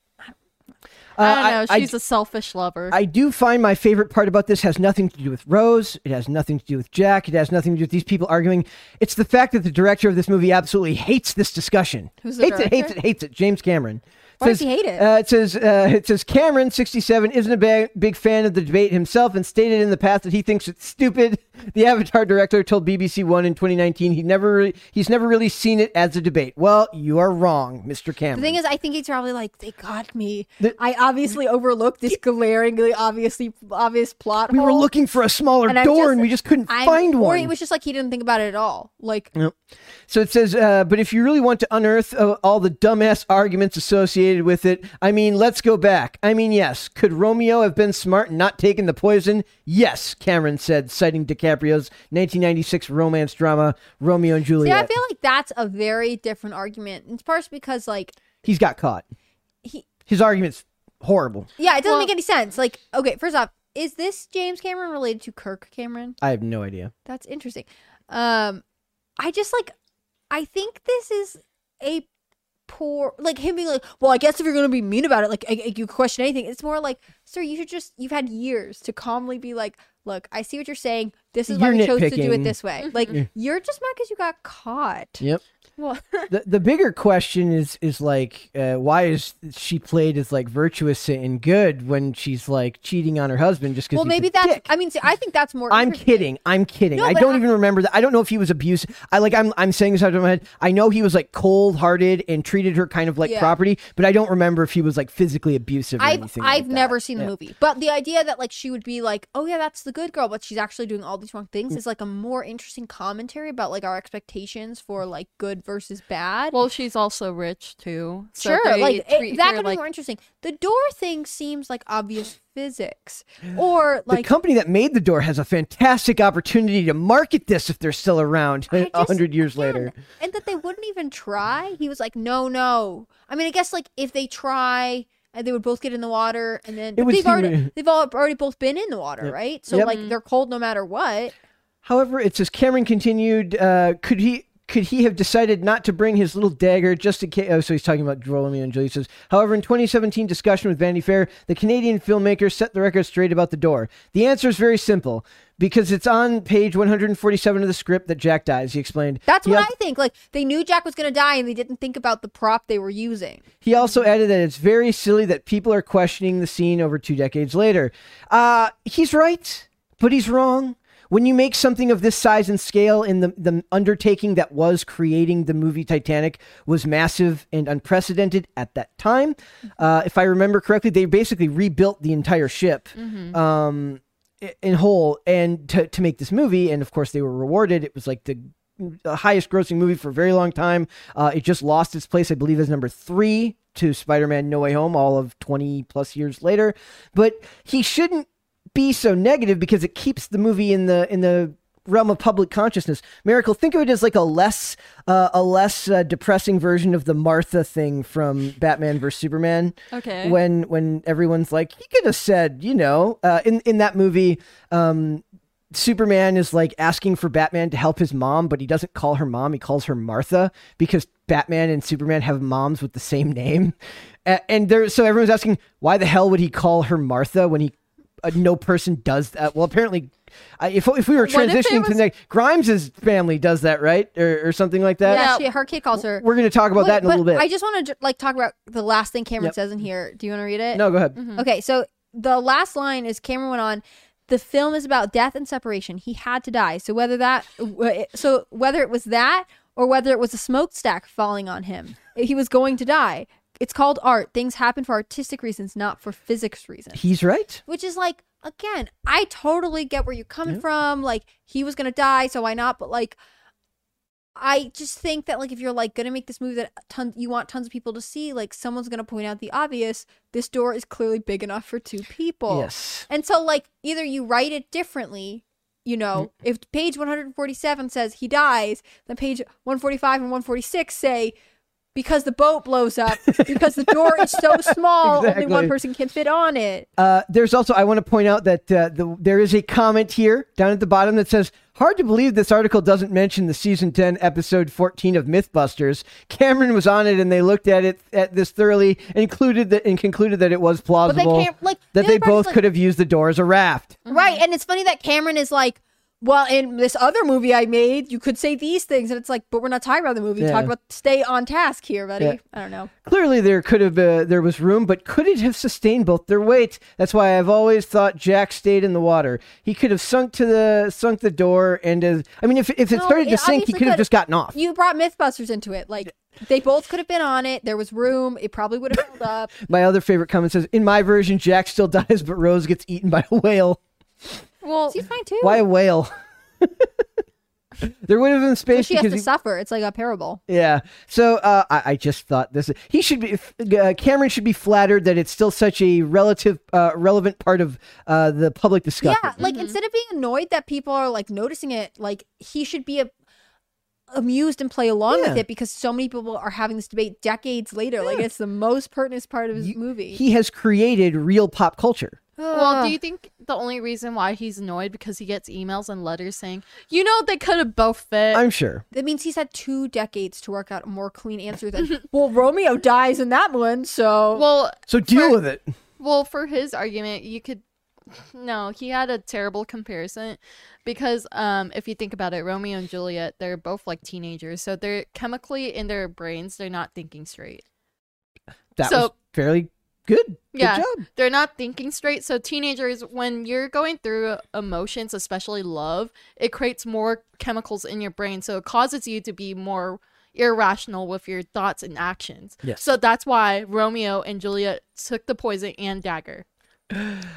I don't uh, know. I- She's a selfish lover. I do find my favorite part about this has nothing to do with Rose. It has nothing to do with Jack. It has nothing to do with these people arguing. It's the fact that the director of this movie absolutely hates this discussion. Who's the hates it, hates it, hates it. James Cameron. Why does he hate it? Uh, it says uh, it says Cameron, sixty-seven, isn't a ba- big fan of the debate himself, and stated in the past that he thinks it's stupid. The Avatar director told BBC One in 2019 he never re- he's never really seen it as a debate. Well, you are wrong, Mr. Cameron. The thing is, I think he's probably like, they got me. The- I obviously overlooked this glaringly obviously obvious plot. we were looking for a smaller and door, just- and we just couldn't I'm- find one. Or it was just like he didn't think about it at all. Like, So it says, uh, but if you really want to unearth uh, all the dumbass arguments associated with it, I mean, let's go back. I mean, yes, could Romeo have been smart and not taken the poison? Yes, Cameron said, citing DiCaprio's 1996 romance drama Romeo and see, Juliet. I feel like that's a very different argument. It's partially because, like, He's got caught. he, His argument's horrible. yeah, it doesn't Well- make any sense. Like, okay, first off, is this James Cameron related to Kirk Cameron? I have no idea. That's interesting. Um, I just like, I think this is a poor, like him being like, well, I guess if you're gonna be mean about it, like I, I- you question anything, it's more like, sir, you should just, you've had years to calmly be like, look, I see what you're saying. This is why You're we chose to do it this way. Mm-hmm. Like, you're just mad because you got caught. Yep. Well, the the bigger question is is like uh, why is she played as like virtuous and good when she's like cheating on her husband just because Well, maybe that's. I mean, see, I think that's more. I'm kidding. I'm kidding. No, I don't I- even remember that. I don't know if he was abusive. I like. I'm. I'm saying this out of my head. I know he was like cold hearted and treated her kind of like Yeah. property, but I don't remember if he was like physically abusive or I've anything. I've that. never seen the Yeah. movie, but the idea that like she would be like, oh yeah, that's the good girl, but she's actually doing all these wrong things Mm. is like a more interesting commentary about like our expectations for like good versus bad. well, she's also rich too. So sure, like it- that could like be more interesting. The door thing seems like obvious physics, or like The company that made the door has a fantastic opportunity to market this if they're still around a hundred years again, later. and that they wouldn't even try. He was like, no, no. I mean, I guess like if they try. And they would both get in the water, and then It but they've seem- already they've all already both been in the water, Yep. right? So Yep. like they're cold no matter what. However, it says Cameron continued. Uh, could he? Could he have decided not to bring his little dagger just in case? Oh, so he's talking about Romeo and Juliet. Says, however, in 2017 discussion with Vanity Fair, the Canadian filmmaker set the record straight about the door. The answer is very simple because it's on page 147 of the script that Jack dies. He explained. That's He what al- I think. Like they knew Jack was going to die, and they didn't think about the prop they were using. He also added that it's very silly that people are questioning the scene over two decades later. Uh, he's right, but he's wrong. When you make something of this size and scale, in the the undertaking that was creating the movie Titanic was massive and unprecedented at that time. Uh, if I remember correctly, they basically rebuilt the entire ship. Um, in whole and to, to make this movie and of course they were rewarded it was like the the highest grossing movie for a very long time uh, it just lost its place i believe as number three to spider-man no way home all of 20 plus years later but he shouldn't be so negative because it keeps the movie in the in the realm of public consciousness miracle think of it as like a less uh, a less uh, depressing version of the martha thing from batman vs superman Okay. when when everyone's like he could have said you know uh, in in that movie um Superman is like asking for Batman to help his mom, but he doesn't call her mom. He calls her Martha because Batman and Superman have moms with the same name. And there, so everyone's asking, why the hell would he call her Martha when he, uh, no person does that? Well, apparently, uh, if, if we were What if it transitioning to was- the Grimes' family does that, right? Or, or something like that. Yeah, Yeah. she, her kid calls her. We're going to talk about Wait, that in a but little bit. I just want to like talk about the last thing Cameron Yep. says in here. Do you want to read it? no, go ahead. Okay, so the last line is Cameron went on. The film is about death and separation. He had to die. So whether that, so whether it was that or whether it was a smokestack falling on him, he was going to die. It's called art. Things happen for artistic reasons, not for physics reasons. He's right. Which is like, again, I totally get where you're coming from. Like he was gonna die, so why not? But like, I just think that like if you're like gonna make this movie that tons you want tons of people to see, like someone's gonna point out the obvious. This door is clearly big enough for two people. Yes. And so like either you write it differently, you know, Mm. if page 147 says he dies, then page 145 and 146 say because the boat blows up because the door is so small only one person can fit on it. Uh, there's also, I want to point out that uh, the, there is a comment here down at the bottom that says, Hard to believe this article doesn't mention the season 10, episode 14 of Mythbusters. Cameron was on it and they looked at it at this thoroughly included that and concluded that it was plausible can't- like, that the they other part is, both like- could have used the door as a raft. Right. And it's funny that Cameron is like, well, in this other movie I made, you could say these things, and it's like, but we're not talking about the movie. Yeah. Talk about stay on task here, buddy. Yeah. I don't know. Clearly, there could have uh, there was room, but could it have sustained both their weight? That's why I've always thought Jack stayed in the water. He could have sunk to the sunk the door, and uh, I mean, if if it No, started to sink, he obviously could have just gotten off. You brought MythBusters into it, like. They both could have been on it. There was room. It probably would have held up. My other favorite comment says, "In my version, Jack still dies, but Rose gets eaten by a whale. Well, She's fine too. Why a whale?" there would have been So space she has to he- suffer. It's like a parable. Yeah. So uh, I, I just thought this. He should be. Uh, Cameron should be flattered that it's still such a relative, uh, relevant part of uh, the public discussion. Yeah, like instead of being annoyed that people are like noticing it, like he should be a, amused and play along with it because so many people are having this debate decades later. Like it's the most pertinent part of his You- movie. He has created real pop culture. Well, do you think the only reason why he's annoyed because he gets emails and letters saying, you know, they could have both fit. I'm sure. that means he's had two decades to work out a more clean answer than well, Romeo dies in that one, so well, So deal For- with it. Well, for his argument, you could no, he had a terrible comparison because um if you think about it, Romeo and Juliet, they're both like teenagers, so they're chemically in their brains, they're not thinking straight. That So- was fairly good. Yeah. Good job. They're not thinking straight. So teenagers, when you're going through emotions, especially love, it creates more chemicals in your brain, so it causes you to be more irrational with your thoughts and actions. Yes. So that's why Romeo and Juliet took the poison and dagger.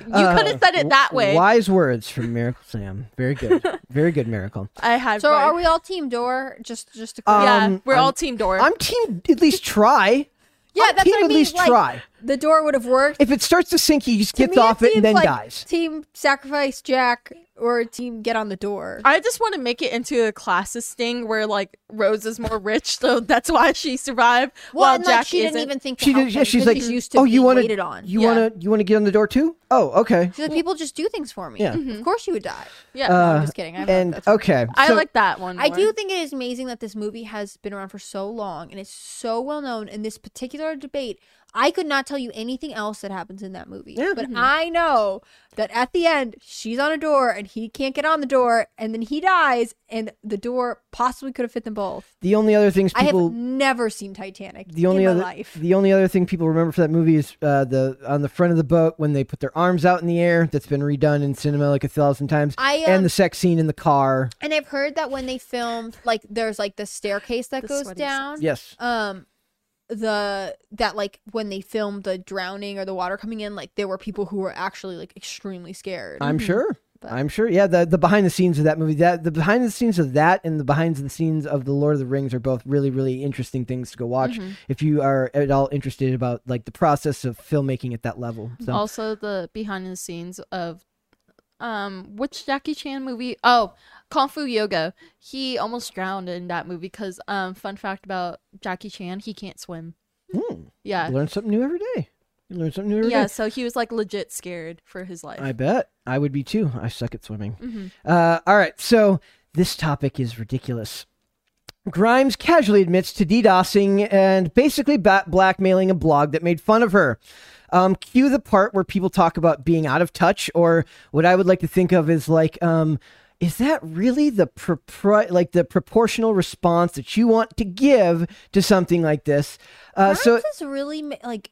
You Uh, could have said it that way. Wise words from Miracle Sam. Very good. Very good, Miracle. I had so right. are we all team door? Just just to Uh, Yeah, Um, we're I'm- all team door. I'm team. At least try. Yeah, I'm that's team what I at mean, least like- try. the door would have worked. If it starts to sink, he just To gets me, off it and then like dies. Team sacrifice Jack or team get on the door. I just want to make it into a classist thing where like Rose is more rich, so that's why she survived. Well, while and like Jack she isn't. didn't even think to She help did. Yeah, she's like, he's used to oh, you being want to, on. you Yeah. want to, you want to get on the door too? Oh, okay. She's like, people just do things for me. Yeah. Of course you would die. yeah, No, Uh, I'm just kidding. I'm And not, that's okay, I so- like that one. I more. do think it is amazing that this movie has been around for so long and it's so well known in this particular debate. I could not tell you anything else that happens in that movie. Yeah. But I know that at the end, she's on a door and he can't get on the door and then he dies and the door possibly could have fit them both. The only other things I people have never seen Titanic the only in other my life. the only other thing people remember for that movie is uh, the on the front of the boat when they put their arms out in the air. That's been redone in cinema like a thousand times. I, um, and the sex scene in the car. And I've heard that when they filmed, like, there's like the staircase that The goes sweaty down. Yes. Um, the that like when they filmed the drowning or the water coming in, like there were people who were actually like extremely scared. I'm sure. But- I'm sure. Yeah, the the behind the scenes of that movie, that the behind the scenes of that and the behind the scenes of the Lord of the Rings are both really really interesting things to go watch Mm-hmm. if you are at all interested about like the process of filmmaking at that level. So Also, the behind the scenes of um which Jackie Chan movie? Oh, Kung Fu Yoga. He almost drowned in that movie because um fun fact about Jackie Chan, he can't swim. Hmm. Yeah. learn something new every day. You learn something new every day. Yeah, so he was like legit scared for his life. I bet I would be too. I suck at swimming. Mhm. Uh, all right, so this topic is ridiculous. Grimes casually admits to DDoSing and basically ba- blackmailing a blog that made fun of her. Um, cue the part where people talk about being out of touch, or what I would like to think of is like, um, is that really the propri- like the proportional response that you want to give to something like this? Uh, so is really like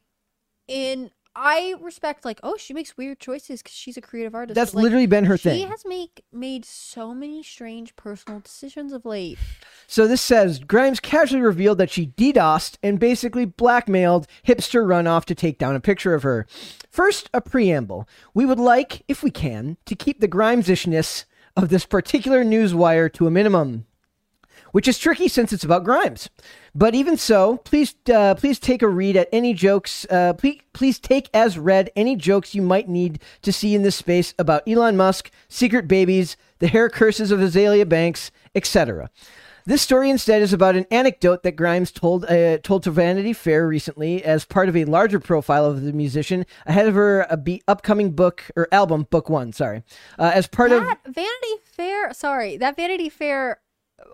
in. I respect like oh she makes weird choices because she's a creative artist. that's like, literally been her she thing. She has make made so many strange personal decisions of late. So this says Grimes casually revealed that she DDoSed and basically blackmailed hipster runoff to take down a picture of her. First, a preamble. We would like, if we can, to keep the Grimesishness of this particular newswire to a minimum, which is tricky since it's about Grimes. But even so, please, uh, please take a read at any jokes. Uh, please, please take as read any jokes you might need to see in this space about Elon Musk, secret babies, the hair curses of Azealia Banks, etc. This story instead is about an anecdote that Grimes told uh, told to Vanity Fair recently as part of a larger profile of the musician ahead of her uh, be- upcoming book or album, Book One. Sorry, uh, as part of Vanity Fair, sorry, that Vanity Fair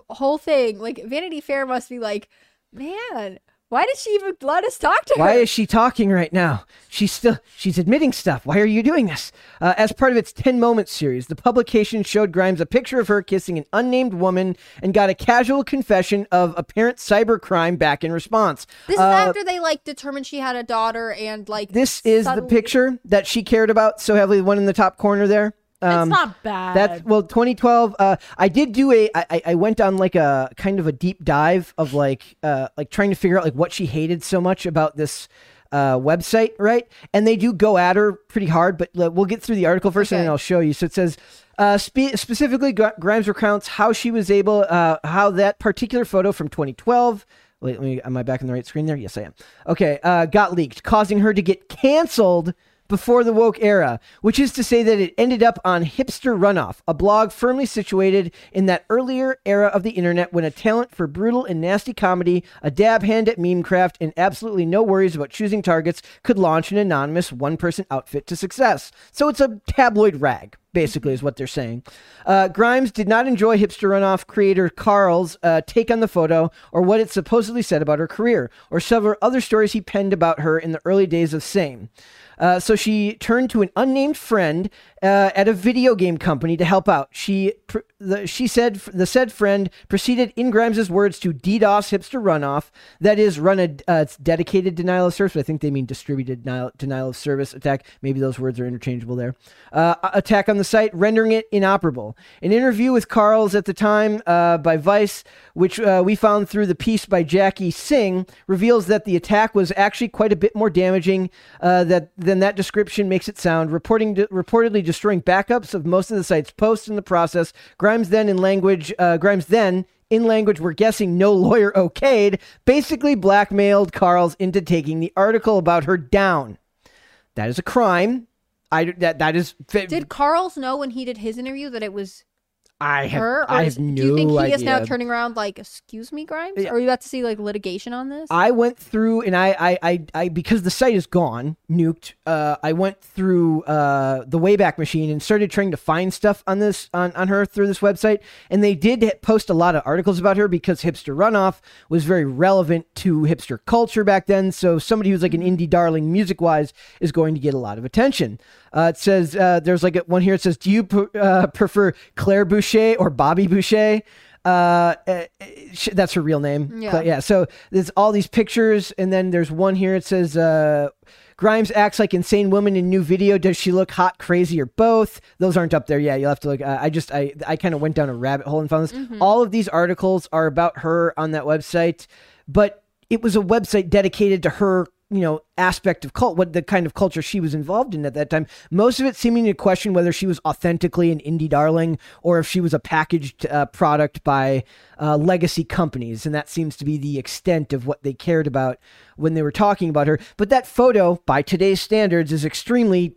whole thing, like Vanity Fair must be like, man, Why did she even let us talk to her? Why is she talking right now? She's still she's admitting stuff. Why are you doing this? Uh, as part of its 10 moments series, the publication showed Grimes a picture of her kissing an unnamed woman and got a casual confession of apparent cybercrime back in response. this Uh, is after they like determined she had a daughter and like this is the picture that she cared about so heavily, the one in the top corner there. Um, it's not bad. That's well, 2012. Uh, I did do a. I, I- I went on like a kind of a deep dive of like uh like trying to figure out like what she hated so much about this uh website, right? And they do go at her pretty hard, but uh, we'll get through the article first, and then I'll show you. So it says. Uh, spe- specifically, Gr- Grimes recounts how she was able, uh, how that particular photo from 2012. Wait, let me. Am I back in the right screen there? Yes, I am. Okay, uh, got leaked, causing her to get canceled before the woke era, which is to say that it ended up on Hipster Runoff, a blog firmly situated in that earlier era of the internet when a talent for brutal and nasty comedy, a dab hand at meme craft, and absolutely no worries about choosing targets could launch an anonymous one person outfit to success. So it's a tabloid rag. Basically, is what they're saying. Uh, Grimes did not enjoy hipster runoff creator Carles uh, take on the photo, or what it supposedly said about her career, or several other stories he penned about her in the early days of Same. Uh, so she turned to an unnamed friend uh, at a video game company to help out. She pr- the, she said the said friend proceeded in Grimes's words to DDoS hipster runoff. That is, run a uh, dedicated denial of service. I think they mean distributed denial, denial of service attack. Maybe those words are interchangeable there. Uh, attack on the site, rendering it inoperable. An interview with Carles at the time uh, by Vice, which uh, we found through the piece by Jackie Singh, reveals that the attack was actually quite a bit more damaging uh, that than that description makes it sound. Reporting reportedly destroying backups of most of the site's posts in the process. Grimes then in language uh, Grimes then in language we're guessing no lawyer okayed, basically blackmailed Carles into taking the article about her down. That is a crime. I that that is. Did Carles know when he did his interview that it was I have her? I have no do you think he idea. is now turning around like, "Excuse me, Grimes"? Yeah. Are you about to see like litigation on this? I went through and I, I, I, I because the site is gone, nuked. Uh, I went through uh, the Wayback Machine and started trying to find stuff on this on, on her through this website, and they did post a lot of articles about her because hipster runoff was very relevant to hipster culture back then. So somebody who's like an indie darling music wise is going to get a lot of attention. Uh, it says uh, there's like a, one here. It says, "Do you uh, prefer Claire Boucher or Bobby Boucher?" Uh, uh, sh- that's her real name. Yeah. Yeah. So there's all these pictures, and then there's one here. It says, uh, Grimes acts like insane woman in new video. Does she look hot, crazy, or both? Those aren't up there. yet. you'll have to look. Uh, I just, I, I kind of went down a rabbit hole and found this. All of these articles are about her on that website, but it was a website dedicated to her you know aspect of cult what the kind of culture she was involved in at that time. Most of it seeming to question whether she was authentically an indie darling or if she was a packaged uh, product by uh, legacy companies. And that seems to be the extent of what they cared about when they were talking about her. But that photo by today's standards is extremely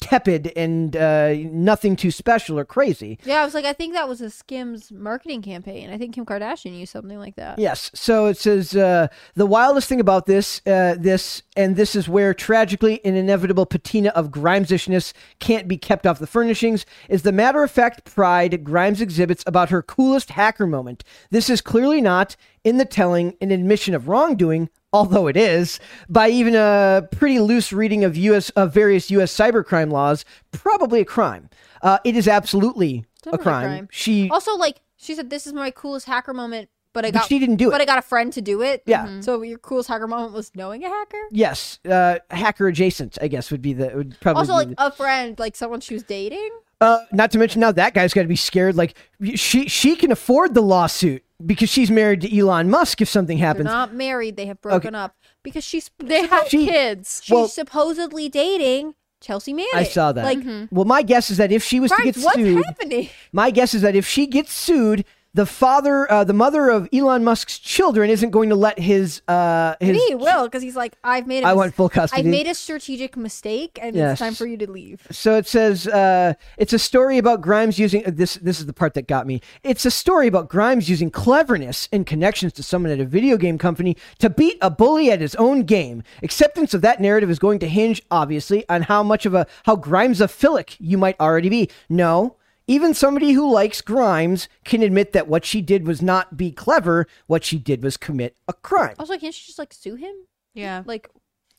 tepid and uh, nothing too special or crazy yeah, I was like, I think that was a Skims marketing campaign. I think Kim Kardashian used something like that. Yes. So it says uh, the wildest thing about this, uh, this, and this is where tragically an inevitable patina of Grimesishness can't be kept off the furnishings, is the matter of fact pride Grimes exhibits about her coolest hacker moment. This is clearly not, in the telling, an admission of wrongdoing. Although it is, by even a pretty loose reading of U.S. of various U.S. cybercrime laws, probably a crime. Uh, it is absolutely a crime. crime. She Also, like she said, this is my coolest hacker moment, but I But she didn't do it. But I got a friend to do it. Yeah. So your coolest hacker moment was knowing a hacker. Yes, uh, hacker adjacent, I guess would be the would probably Also, like the- a friend, like someone she was dating. uh, not to mention now that guy's got to be scared. Like she she can afford the lawsuit because she's married to Elon Musk. If something happens. They're not married. They have broken up because she's They have She- kids. she's well- supposedly dating Chelsea Manning. I saw that. Like, mm-hmm. well, my guess is that if she was to Grimes, get what's sued, happening? my guess is that if she gets sued, the father, uh, the mother of Elon Musk's children, isn't going to let his uh his. He will because he's like, I've made. a I mis- want full custody. I've made a strategic mistake, and Yes. it's time for you to leave. So it says uh, it's a story about Grimes using uh, this. This is the part that got me. It's a story about Grimes using cleverness and connections to someone at a video game company to beat a bully at his own game. Acceptance of that narrative is going to hinge, obviously, on how much of a how Grimes-ophilic you might already be. No. Even somebody who likes Grimes can admit that what she did was not be clever. What she did was commit a crime. Also, can't she just like sue him? Yeah. Like,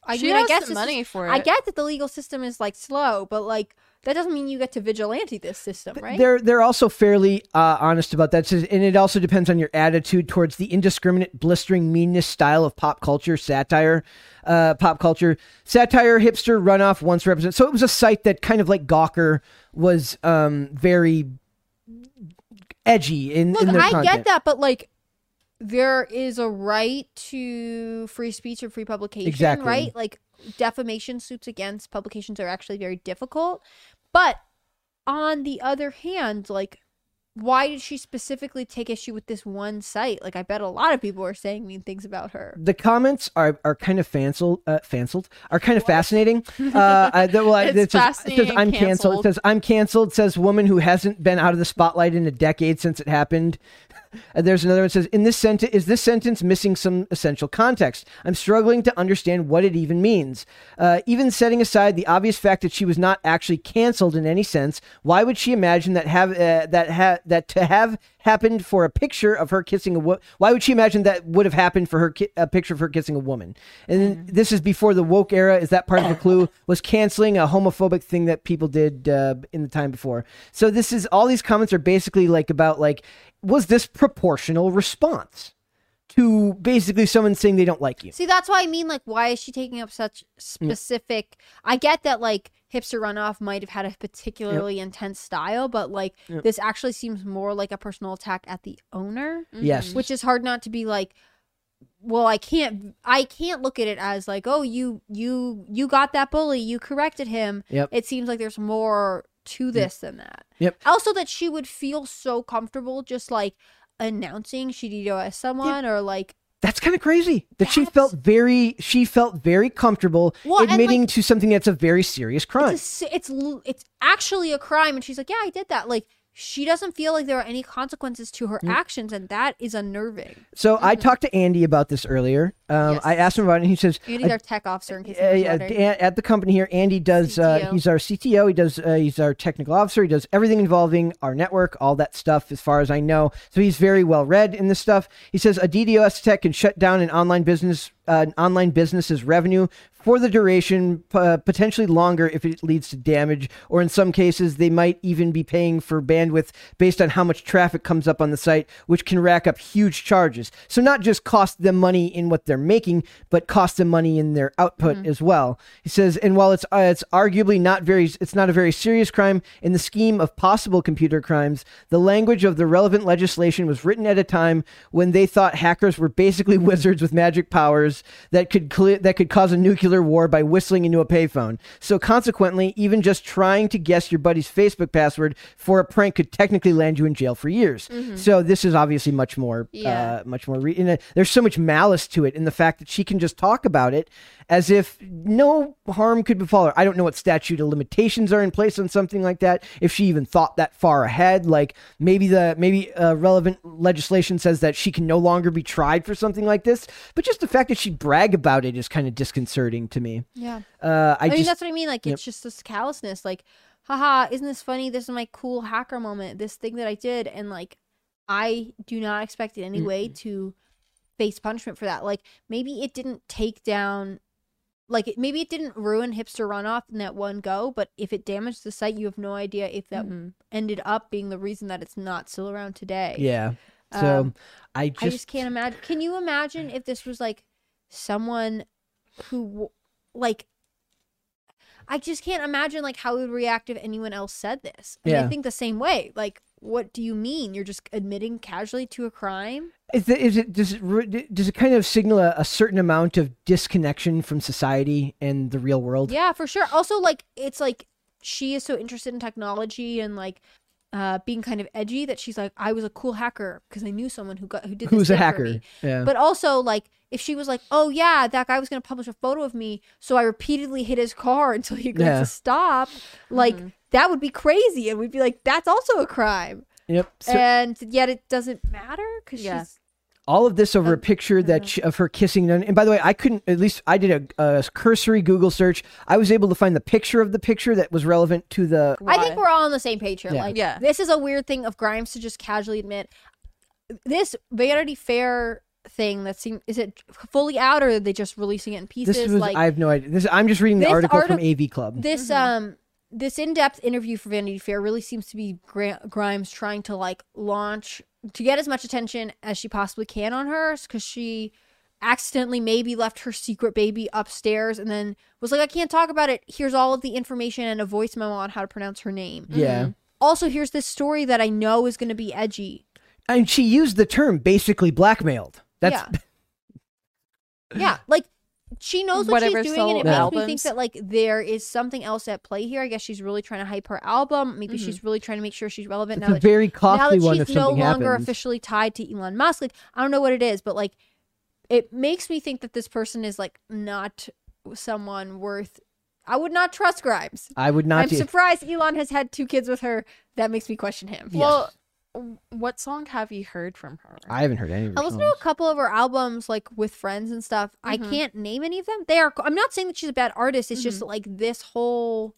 I She mean, I has guess the money is- for I get that the legal system is like slow, but like that doesn't mean you get to vigilante this system, right? They're they're also fairly uh, honest about that, and it also depends on your attitude towards the indiscriminate, blistering meanness style of pop culture satire. Uh, pop culture satire, hipster runoff once represented. So it was a site that kind of like Gawker was um, very edgy in, Look, in I content. get that, but like there is a right to free speech and free publication, Exactly. right? Like defamation suits against publications are actually very difficult. But on the other hand, like why did she specifically take issue with this one site? Like I bet a lot of people are saying mean things about her. the comments are, are kind of fanciled, uh, fanciled, are kind of fascinating. Uh, I, well, It's it says, it fascinating says and I'm canceled. It says I'm canceled. It says woman who hasn't been out of the spotlight in a decade since it happened. And there's another one that says in this sentence is this sentence missing some essential context. I'm struggling to understand what it even means. Uh, even setting aside the obvious fact that she was not actually canceled in any sense, why would she imagine that have uh, that ha- that to have happened for a picture of her kissing a wo- why would she imagine that would have happened for her ki- a picture of her kissing a woman? And then this is before the woke era. Is that part of the clue? Was canceling a homophobic thing that people did uh, in the time before? So this is all these comments are basically like about like was this proportional response to basically someone saying they don't like you? See, that's why I mean, like, why is she taking up such specific? I get that, like, hipster runoff might have had a particularly intense style, but like, this actually seems more like a personal attack at the owner, mm-hmm. yes which is hard not to be like. Well, I can't. I can't look at it as like, oh, you, you, you got that bully. You corrected him. Yep. It seems like there's more to this than that. Yep. Also, that she would feel so comfortable just like announcing she DDoS someone or like that's kind of crazy that she felt very she felt very comfortable Well, admitting like- to something that's a very serious crime it's a, it's it's actually a crime and she's like yeah i did that. Like she doesn't feel like there are any consequences to her Mm. actions and that is unnerving so i talked to andy about this earlier um, Mm-hmm. Yes. i asked him about it and he says andy's our tech officer in case uh, yeah, at, at the company here, Andy does. Uh, he's our CTO. He does. Uh, he's our technical officer. He does everything involving our network, all that stuff, as far as I know. So he's very well read in this stuff. He says a DDoS attack can shut down an online business, uh, an online business's revenue for the duration, uh, potentially longer if it leads to damage, or in some cases, they might even be paying for bandwidth based on how much traffic comes up on the site, which can rack up huge charges. So not just cost them money in what they're making, but cost them money in their output as well. He says, and while it's uh, it's arguably not very, it's not a very serious crime in the scheme of possible computer crimes. The language of the relevant legislation was written at a time when they thought hackers were basically wizards with magic powers that could clear that could cause a nuclear war by whistling into a payphone. So consequently, even just trying to guess your buddy's Facebook password for a prank could technically land you in jail for years. So this is obviously much more, Yeah. uh, much more. Re- uh, there's so much malice to it in the fact that she can just talk about it as if no harm could befall her. I don't know what statute of limitations are in place on something like that. If she even thought that far ahead, like maybe the maybe uh, relevant legislation says that she can no longer be tried for something like this. But just the fact that she brag about it is kind of disconcerting to me. yeah Uh, I, i, mean just that's what i mean like it's just this callousness like haha isn't this funny this is my cool hacker moment this thing that i did and like i do not expect in any way to face punishment for that like maybe it didn't take down like it, maybe it didn't ruin hipster runoff in that one go but if it damaged the site you have no idea if that Mm-hmm. ended up being the reason that it's not still around today yeah. So Um, I just, I just can't imagine. Can you imagine if this was like someone who, like, I just can't imagine like how would react if anyone else said this. And I think the same way. Like, what do you mean? You're just admitting casually to a crime? Is it, is it does it does it kind of signal a, a certain amount of disconnection from society and the real world? Yeah, for sure. Also, like, it's like she is so interested in technology and like. Uh, being kind of edgy that she's like I was a cool hacker because I knew someone who got who did this Who's a hacker? Yeah. But also, like, if she was like, "Oh yeah, that guy was gonna publish a photo of me," so I repeatedly hit his car until he got Yeah. to stop, like that would be crazy, and we'd be like, "That's also a crime," yep. So and yet it doesn't matter because Yeah. she's all of this over a picture that she, of her kissing. And, and by the way, I couldn't. At least I did a, a cursory Google search. I was able to find the picture of the picture that was relevant to the. I think we're all on the same page here. Yeah. Like, Yeah. this is a weird thing of Grimes to just casually admit. This Vanity Fair thing that seems is it fully out or are they just releasing it in pieces? This was. like I have no idea. This. I'm just reading the This article from AV Club. this um this in-depth interview for Vanity Fair really seems to be Grimes trying to like launch to get as much attention as she possibly can on hers because she accidentally maybe left her secret baby upstairs and then was like I can't talk about it. Here's all of the information and a voice memo on how to pronounce her name. yeah. Mm-hmm. Also, here's this story that I know is going to be edgy. And she used the term basically blackmailed. That's yeah. yeah, like she knows what Whatever she's doing, and it sold makes me think that like there is something else at play here. I guess she's really trying to hype her album. Maybe Mm-hmm. she's really trying to make sure she's relevant it's now. a that, very now that one she's if no longer happens. officially tied to Elon Musk. Like I don't know what it is, but like it makes me think that this person is like not someone worth. I would not trust Grimes. I would not. I'm do- surprised Elon has had two kids with her. That makes me question him. Well, w- what song have you heard from her? I haven't heard any of her I listened to a couple of her albums, like with friends and stuff. I Mm-hmm. can't name any of them. They are. I'm not saying that she's a bad artist. It's just like this whole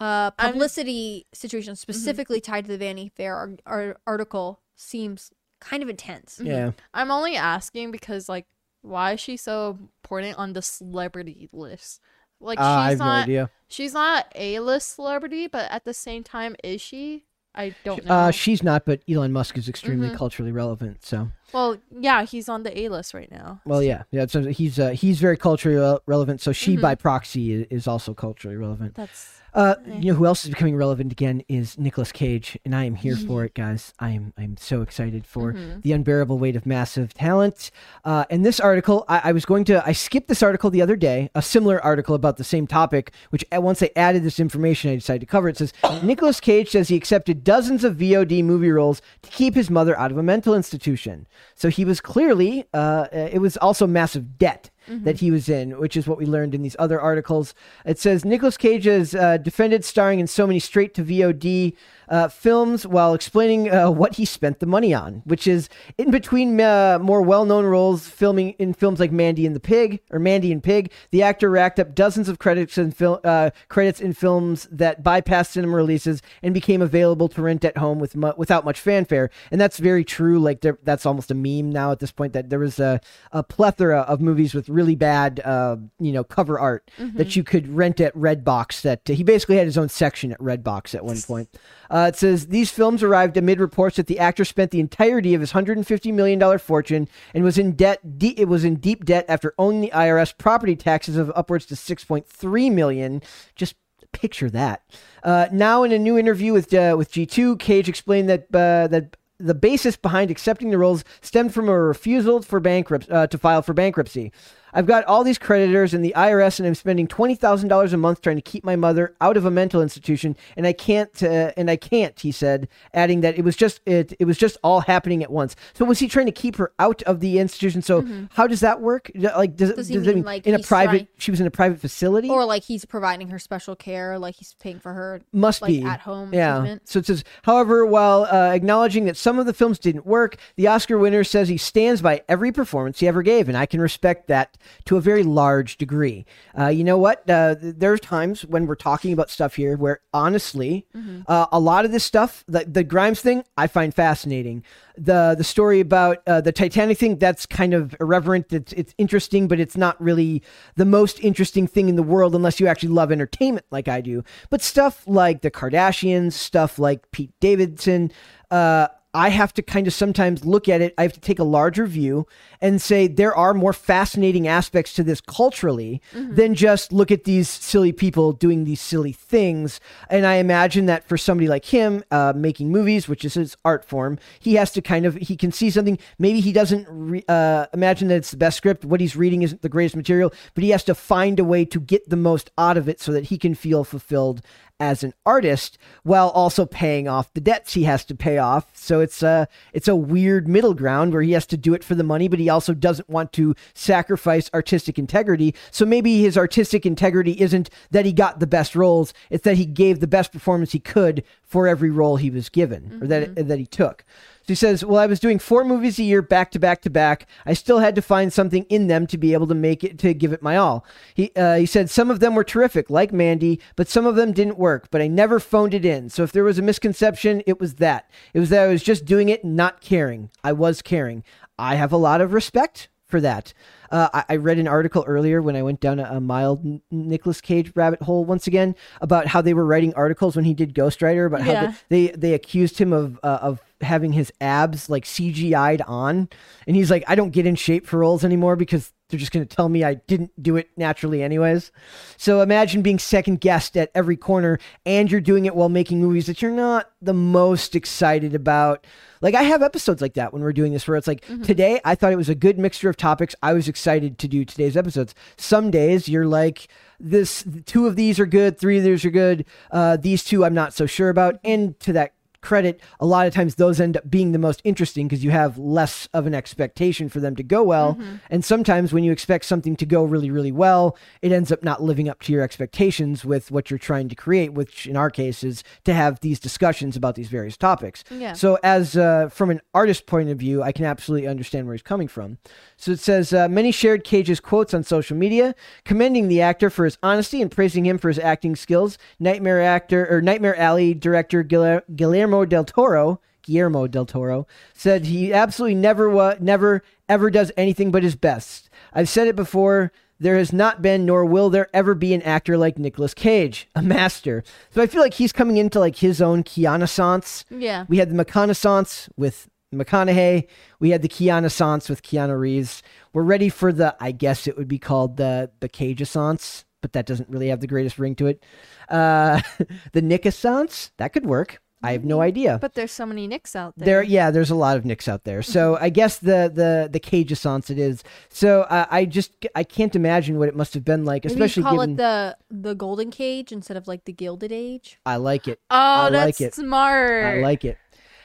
uh, I'm- publicity situation, Mm-hmm. specifically tied to the Vanity Fair ar- ar- article, seems kind of intense. Yeah. I'm only asking because like, why is she so important on the celebrity list? Like, Uh, I she's have no not. idea. She's not a list celebrity, but at the same time, is she? I don't know. Uh, she's not, but Elon Musk is extremely Mm-hmm. culturally relevant. So, well, yeah, he's on the A list right now. well, yeah, yeah. So he's uh, he's very culturally re- relevant. So she, Mm-hmm. by proxy, is also culturally relevant. That's Uh, Eh. you know who else is becoming relevant again is Nicolas Cage, and I am here for it, guys. I am I'm so excited for Mm-hmm. the unbearable weight of massive talent. Uh, and this article, I, I was going to I skipped this article the other day, a similar article about the same topic. Which once I added this information, I decided to cover. It says Nicolas Cage says he accepted dozens of VOD movie roles to keep his mother out of a mental institution. So he was clearly uh, it was also massive debt that he was in, which is what we learned in these other articles. It says Nicolas Cage has uh, defended starring in so many straight to VOD uh, films while explaining uh, what he spent the money on, which is in between uh, more well known roles filming in films like Mandy and the Pig or Mandy and Pig. The actor racked up dozens of credits in fil- uh, credits in films that bypassed cinema releases and became available to rent at home with mu- without much fanfare. And that's very true. Like there, that's almost a meme now at this point. That there was a, a plethora of movies with really bad, uh, you know, cover art that you could rent at Redbox. That uh, he basically had his own section at Redbox at one point. Uh, it says these films arrived amid reports that the actor spent the entirety of his 150 million dollar fortune and was in debt. De- it was in deep debt after owning the IRS property taxes of upwards to 6.3 million. Just picture that. Uh, now, in a new interview with uh, with GQ, Cage explained that uh, that the basis behind accepting the roles stemmed from a refusal for bankrupt uh, to file for bankruptcy. I've got all these creditors and the IRS, and I'm spending twenty thousand dollars a month trying to keep my mother out of a mental institution, and I can't. Uh, and I can't. He said, adding that it was just it. It was just all happening at once. So was he trying to keep her out of the institution? So how does that work? Like does, Does does mean, mean like, in a private? trying- She was in a private facility, Or like he's providing her special care, like he's paying for her must like be at home Yeah. treatment. So it says, however, while uh, acknowledging that some of the films didn't work, the Oscar winner says he stands by every performance he ever gave, and I can respect that to a very large degree. Uh, you know what? Uh, there's times when we're talking about stuff here where, honestly, uh, a lot of this stuff, the, the Grimes thing, I find fascinating. The the story about uh, the Titanic thing, that's kind of irreverent. It's it's interesting, but it's not really the most interesting thing in the world unless you actually love entertainment like I do. But stuff like the Kardashians, stuff like Pete Davidson, uh, I have to kind of sometimes look at it. I have to take a larger view and say there are more fascinating aspects to this culturally than just look at these silly people doing these silly things. And I imagine that for somebody like him, uh, making movies, which is his art form, he has to kind of he can see something. Maybe he doesn't re- uh, imagine that it's the best script. What he's reading isn't the greatest material, but he has to find a way to get the most out of it so that he can feel fulfilled as an artist while also paying off the debts he has to pay off. So it's a it's a weird middle ground where he has to do it for the money, but he also doesn't want to sacrifice artistic integrity. So maybe his artistic integrity isn't that he got the best roles; it's that he gave the best performance he could for every role he was given or that mm-hmm. that he took. He says, "Well, I was doing four movies a year back to back to back. I still had to find something in them to be able to make it to give it my all." He uh, he said some of them were terrific, like Mandy, but some of them didn't work. But I never phoned it in. So if there was a misconception, it was that. It was that I was just doing it, not caring. I was caring. I have a lot of respect for that. Uh, I, I, read an article earlier when I went down a, a mild N- Nicolas Cage rabbit hole once again about how they were writing articles when he did Ghost Rider about how Yeah. they, they they accused him of uh, of having his abs like CGI'd on, and he's like, I don't get in shape for roles anymore because they're just going to tell me I didn't do it naturally anyways. So imagine being second guessed at every corner, and you're doing it while making movies that you're not the most excited about. Like I have episodes like that when we're doing this where it's like today I thought it was a good mixture of topics. I was excited to do today's episodes. Some days you're like this two of these are good, three of these are good. Uh, these two I'm not so sure about. And to that credit, a lot of times those end up being the most interesting because you have less of an expectation for them to go well. And sometimes when you expect something to go really, really well, it ends up not living up to your expectations with what you're trying to create, which in our case is to have these discussions about these various topics. Yeah. So, as uh, from an artist point of view, I can absolutely understand where he's coming from. So it says uh, many shared Cage's quotes on social media, commending the actor for his honesty and praising him for his acting skills. Nightmare actor or Nightmare Alley director Guillermo Guillermo del Toro. Guillermo del Toro said he absolutely never wa- never ever does anything but his best. I've said it before. There has not been, nor will there ever be, an actor like Nicolas Cage, a master. So I feel like he's coming into like his own Keanu Yeah. we had the McConaissance with McConaughey. We had the Keanu with Keanu Reeves. We're ready for the, I guess it would be called the the Cageaissance, but that doesn't really have the greatest ring to it. Uh, the Nickaissance, that could work. I have no idea. But there's so many Nicks out there. There, yeah, there's a lot of Nicks out there. So I guess the the the cage Cageaissance it is. So uh, I just I can't imagine what it must have been like, Maybe especially you call given it the the golden cage instead of like the gilded age. I like it. Oh, I that's like it. smart. I like it.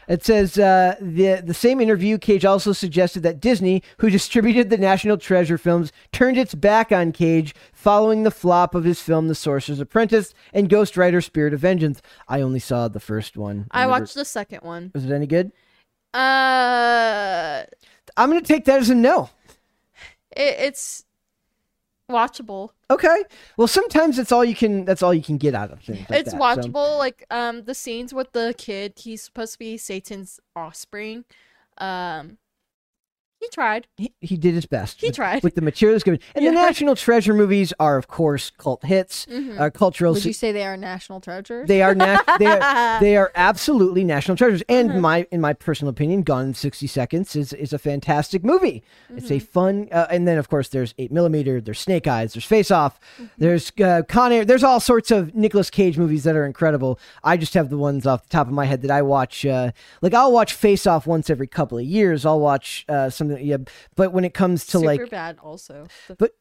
It says uh, the the same interview. Cage also suggested that Disney, who distributed the National Treasure films, turned its back on Cage following the flop of his film *The Sorcerer's Apprentice* and *Ghost Rider: Spirit of Vengeance*. I only saw the first one. I never- watched the second one. Was it any good? Uh, I'm gonna take that as a no. it, it's watchable. Okay. Well, sometimes that's all you can. That's all you can get out of things. Like it's that, so- watchable. Like um, the scenes with the kid. He's supposed to be Satan's offspring. Um, he tried. he, he did his best. He with, tried. with the materials given. And the National Treasure movies are, of course, cult hits, Mhm. uh, cultural. Would you say they are national treasures? They are nat- they are they are absolutely national treasures. And Uh-huh. my in my personal opinion, Gone in sixty seconds is is a fantastic movie. It's a Mm-hmm. fun. Uh, and then of course there's eight millimeter. There's Snake Eyes. There's Face Off. Mm-hmm. There's uh, Con Air. There's all sorts of Nicolas Cage movies that are incredible. I just have the ones off the top of my head that I watch. Uh, like I'll watch Face Off once every couple of years. I'll watch uh, Yeah, but when it comes to Super like bad. Also, But-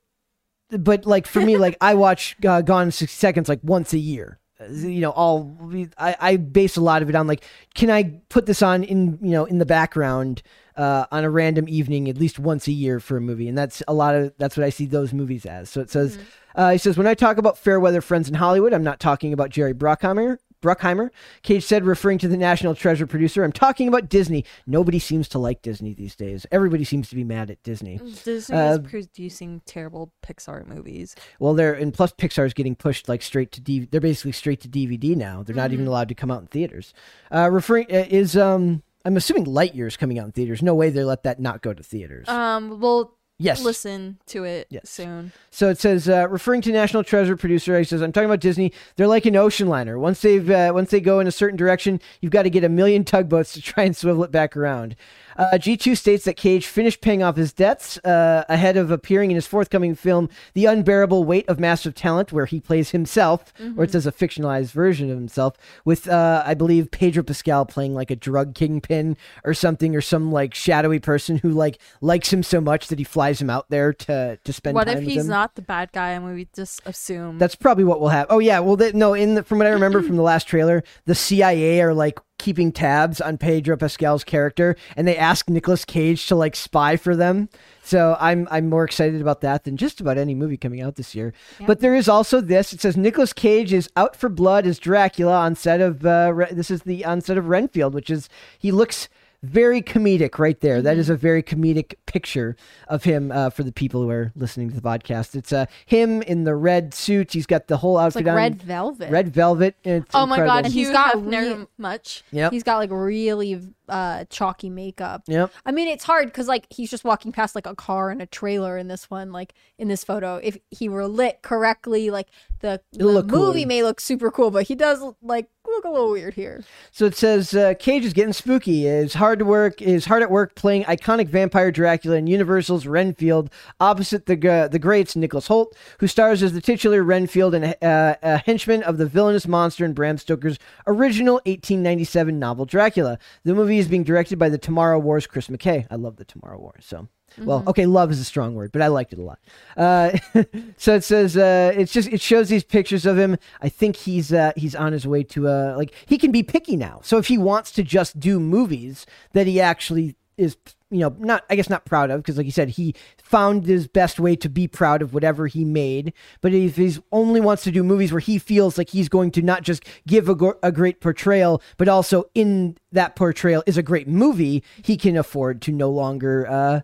but like for me, like I watch uh, Gone in sixty seconds like once a year. Uh, You know, all I, I base a lot of it on like, can I put this on in you know in the background uh, on a random evening at least once a year for a movie, and that's a lot of that's what I see those movies as. So it says, uh, he says when I talk about fair weather friends in Hollywood, I'm not talking about Jerry Bruckheimer. Bruckheimer, Cage said, referring to the National Treasure producer, I'm talking about Disney. Nobody seems to like Disney these days. Everybody seems to be mad at Disney. Disney Uh, is producing terrible Pixar movies. Well, they're and plus Pixar's getting pushed like straight to D. They're basically straight to DVD now. They're not even allowed to come out in theaters. Uh, referring uh, is um, I'm assuming Lightyear's coming out in theaters. No way they let that not go to theaters. Um, we'll yes. listen to it Yes. soon. So it says, uh, referring to National Treasure producer, he says, "I'm talking about Disney. They're like an ocean liner. Once they've uh, once they go in a certain direction, you've got to get a million tugboats to try and swivel it back around." Uh, GQ states that Cage finished paying off his debts uh, ahead of appearing in his forthcoming film, The Unbearable Weight of Massive Talent, where he plays himself, or it says a fictionalized version of himself, with, uh, I believe, Pedro Pascal playing like a drug kingpin or something, or some like shadowy person who like likes him so much that he flies him out there to, to spend What if he's not the bad guy and we just assume? That's probably what we'll happen. Oh yeah, well they, no, in the, from what I remember from the last trailer, the CIA are like keeping tabs on Pedro Pascal's character, and they ask Nicolas Cage to like spy for them. So I'm I'm more excited about that than just about any movie coming out this year. But there is also this. It says Nicolas Cage is out for blood as Dracula on set of uh, Re- this is the on set of Renfield, which is he looks very comedic right there. That is a very comedic picture of him uh, for the people who are listening to the podcast. It's uh, him in the red suit. He's got the whole It's outfit like on. red velvet. Red velvet. It's Oh my incredible. god, And Hugh he's got Hefner re- much. Yep. He's got like really uh chalky makeup. Yep. I mean, it's hard because like he's just walking past like a car and a trailer in this one, like in this photo. If he were lit correctly, like the, the It'll cool. movie may look super cool, but he does like look a little weird here. So it says uh, Cage is getting spooky. Is hard to work. Is hard at work playing iconic vampire Dracula in Universal's Renfield, opposite the uh, the greats Nicholas Hoult, who stars as the titular Renfield and uh, a henchman of the villainous monster in Bram Stoker's original 1897 novel Dracula. The movie is being directed by the Tomorrow War's Chris McKay. I love the Tomorrow War. So. Well, okay, love is a strong word, but I liked it a lot. Uh, so it says uh, it's just it shows these pictures of him. I think he's uh, he's on his way to uh, like he can be picky now. So if he wants to just do movies that he actually is, you know, not I guess not proud of because like you said, he found his best way to be proud of whatever he made. But if he's only wants to do movies where he feels like he's going to not just give a, gr- a great portrayal, but also in that portrayal is a great movie, he can afford to no longer. Uh,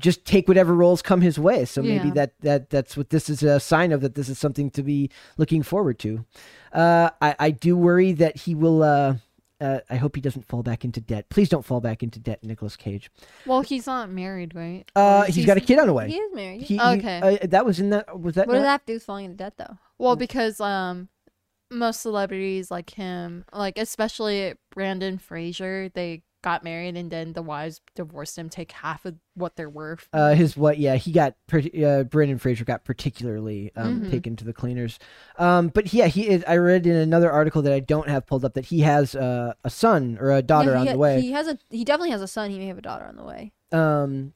just take whatever roles come his way. So maybe Yeah. that that that's what this is a sign of that this is something to be looking forward to. Uh, I I do worry that he will. Uh, uh, I hope he doesn't fall back into debt. Please don't fall back into debt, Nicolas Cage. Well, he's not married, right? Uh, he's he- got a kid on the way. He is married. He, he- Okay. uh, that was in that. Was that? what not- that have do with falling into debt, though? Well, because um, most celebrities like him, like especially Brendan Fraser, they got married and then the wives divorced him, take half of what they're worth. Uh, his what? Yeah, he got. Uh, Brendan Fraser got particularly um, Mhm. taken to the cleaners. Um, but yeah, he is. I read in another article that I don't have pulled up that he has uh, a son or a daughter Yeah, on he, the way. He has a. He definitely has a son. He may have a daughter on the way. Um,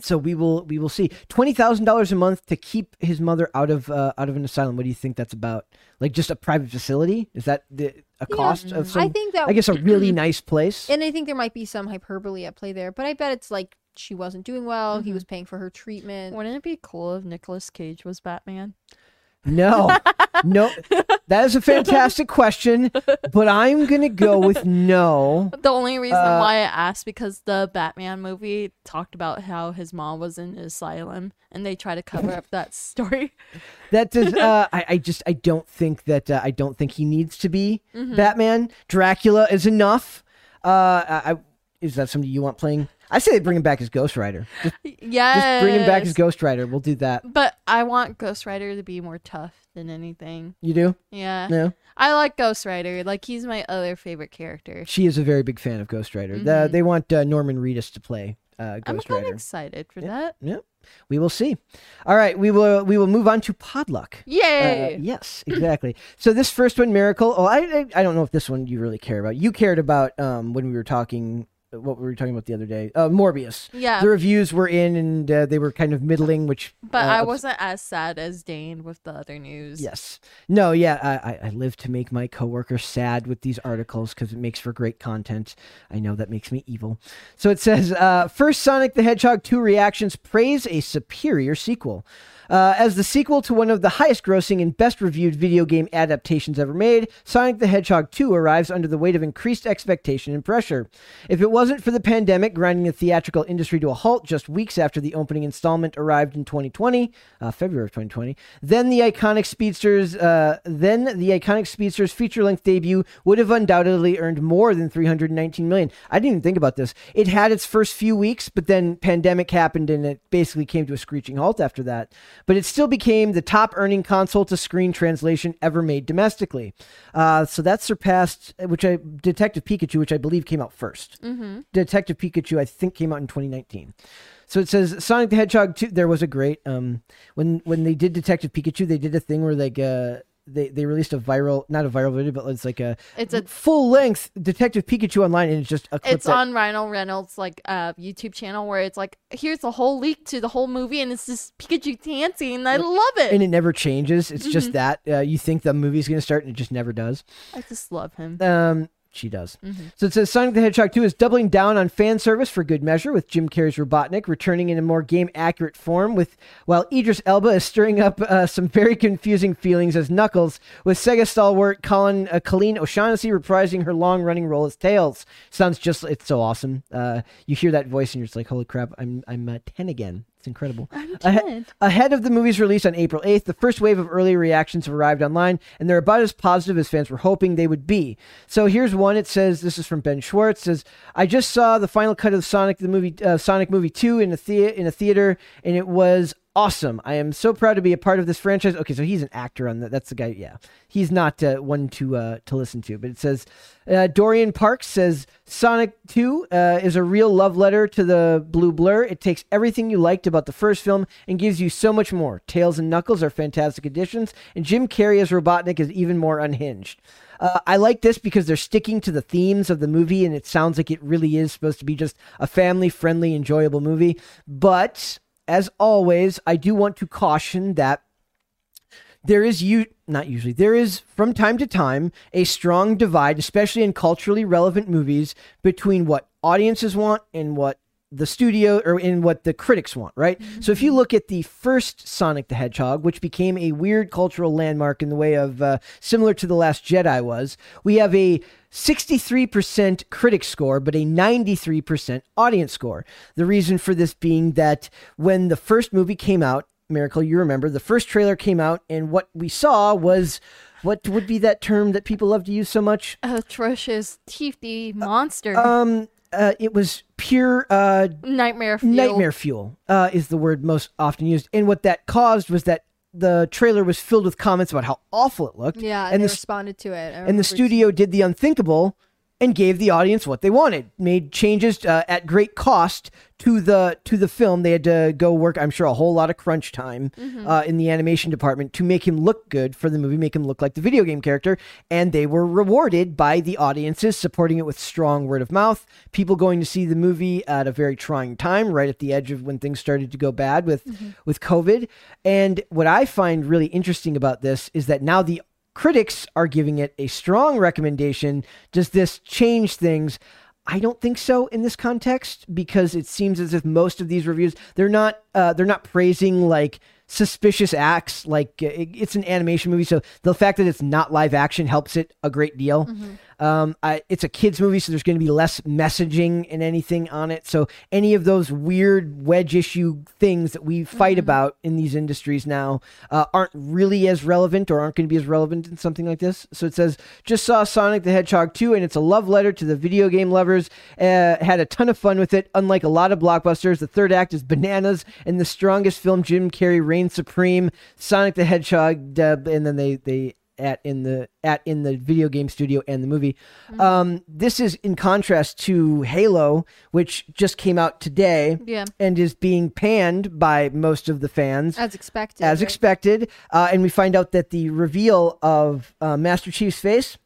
so we will we will see twenty thousand dollars a month to keep his mother out of uh, out of an asylum. What do you think that's about? Like just a private facility? Is that the, a Yeah, cost of some? I think that. I guess a really nice place. and I think there might be some hyperbole at play there, but I bet it's like she wasn't doing well. He Mhm. was paying for her treatment. Wouldn't it be cool if Nicolas Cage was Batman? No, no, that is a fantastic question, but I'm gonna go with no. The only reason Uh, why I asked because the Batman movie talked about how his mom was in an asylum and they try to cover up that story. That does. Uh, I, I just I don't think that uh, I don't think he needs to be Mm-hmm. Batman. Dracula is enough. Uh, I, I is that somebody you want playing? I say they bring him back as Ghost Rider. Just, Yeah. just bring him back as Ghost Rider. We'll do that. But I want Ghost Rider to be more tough than anything. You do? Yeah. No. I like Ghost Rider. Like he's my other favorite character. She is a very big fan of Ghost Rider. The- Mhm. they want uh, Norman Reedus to play uh, Ghost Rider. I'm kind of excited for Yeah. that. Yep. We will see. All right, we will we will move on to Podluck. Uh, Yay! yes, exactly. so this first one, Miracle. Oh, I, I I don't know if this one you really care about. You cared about um when we were talking what we were talking about the other day. Uh, Morbius. yeah. The reviews were in and uh, they were kind of middling, which. But uh, I wasn't as sad as Dane with the other news. Yes. No. Yeah. I, I- I live to make my coworkers sad with these articles because it makes for great content. I know that makes me evil. So it says, uh, first Sonic the Hedgehog 2 reactions praise a superior sequel. Uh, as the sequel to one of the highest grossing and best reviewed video game adaptations ever made, Sonic the Hedgehog 2 arrives under the weight of increased expectation and pressure. If it wasn't for the pandemic grinding the theatrical industry to a halt just weeks after the opening installment arrived in 2020, uh, February of 2020, then the iconic Speedsters, uh, then the iconic Speedsters feature-length debut would have undoubtedly earned more than 319 million. I didn't even think about this. It had its first few weeks, but then pandemic happened and it basically came to a screeching halt after that. But it still became the top earning console to screen translation ever made domestically. Uh, so that surpassed, which I Detective Pikachu, which I believe came out 1st Mm-hmm. Detective Pikachu, I think, came out in 2019. So it says Sonic the Hedgehog 2. There was a great um when when they did Detective Pikachu, they did a thing where like uh they they released a viral not a viral video, but it's like a It's a full length Detective Pikachu online, and it's just a clip it's that, on Ryan Reynolds like uh YouTube channel where it's like here's the whole leak to the whole movie and it's just Pikachu dancing and I love it. and it never changes. It's Mm-hmm. just that uh, you think the movie's gonna start, and it just never does. I just love him. Um, she does. So it says Sonic the Hedgehog 2 is doubling down on fan service for good measure with Jim Carrey's Robotnik returning in a more game accurate form with while Idris Elba is stirring up uh, some very confusing feelings as Knuckles with Sega stalwart Colin uh, Colleen O'Shaughnessy reprising her long running role as Tails. Sounds just it's so awesome. Uh, you hear that voice and you're just like holy crap, I'm I'm uh, 10 again. It's incredible. Ahe- ahead of the movie's release on April 8th, the first wave of early reactions have arrived online, and they're about as positive as fans were hoping they would be. So here's one. It says, "This is from Ben Schwartz." Says, "I just saw the final cut of Sonic the movie, uh, Sonic movie two in a thea- in a theater, and it was." Awesome! I am so proud to be a part of this franchise. Okay, so he's an actor on that. That's the guy. Yeah, he's not uh, one to uh, to listen to. But it says uh, Dorian Parks says Sonic Two uh, is a real love letter to the Blue Blur. It takes everything you liked about the first film and gives you so much more. Tails and Knuckles are fantastic additions, and Jim Carrey as Robotnik is even more unhinged. Uh, I like this because they're sticking to the themes of the movie, and it sounds like it really is supposed to be just a family friendly, enjoyable movie. But as always, I do want to caution that there is you not usually there is from time to time a strong divide especially in culturally relevant movies between what audiences want and what the studio or in what the critics want right so if you look at the first sonic the hedgehog which became a weird cultural landmark in the way of uh, similar to the last jedi was we have a 63% critic score, but a 93% audience score. The reason for this being that when the first movie came out, Miracle, you remember, the first trailer came out, and what we saw was what would be that term that people love to use so much? Atrocious, teethy monster. Um, uh, it was pure uh, nightmare fuel. nightmare fuel uh, is the word most often used. And what that caused was that the trailer was filled with comments about how awful it looked. Yeah, and and they the responded to it. And the studio did the unthinkable and gave the audience what they wanted made changes uh, at great cost to the to the film. They had to go work i'm sure a whole lot of crunch time uh, in the animation department to make him look good for the movie make him look like the video game character. And they were rewarded by the audiences supporting it with strong word of mouth people going to see the movie at a very trying time right at the edge of when things started to go bad with with covid. And what i find really interesting about this is that now the critics are giving it a strong recommendation. Does this change things? I don't think so in this context because it seems as if most of these reviews they're not uh, they're not praising like suspicious acts like it- it's an animation movie so the fact that it's not live action helps it a great deal um, I, it's a kids movie so there's going to be less messaging and anything on it. So any of those weird wedge issue things that we fight about in these industries now uh, aren't really as relevant or aren't going to be as relevant in something like this. So it says just saw sonic the hedgehog 2 and it's a love letter to the video game lovers. Uh, had a ton of fun with it. Unlike a lot of blockbusters the third act is bananas and the strongest film jim carrey reigns supreme. Sonic the hedgehog uh, and then they they at in the at in the video game studio and the movie. Um, this is in contrast to Halo, which just came out today Yeah. and is being panned by most of the fans as expected. as right? expected. Uh, and we find out that the reveal of uh, Master Chief's face,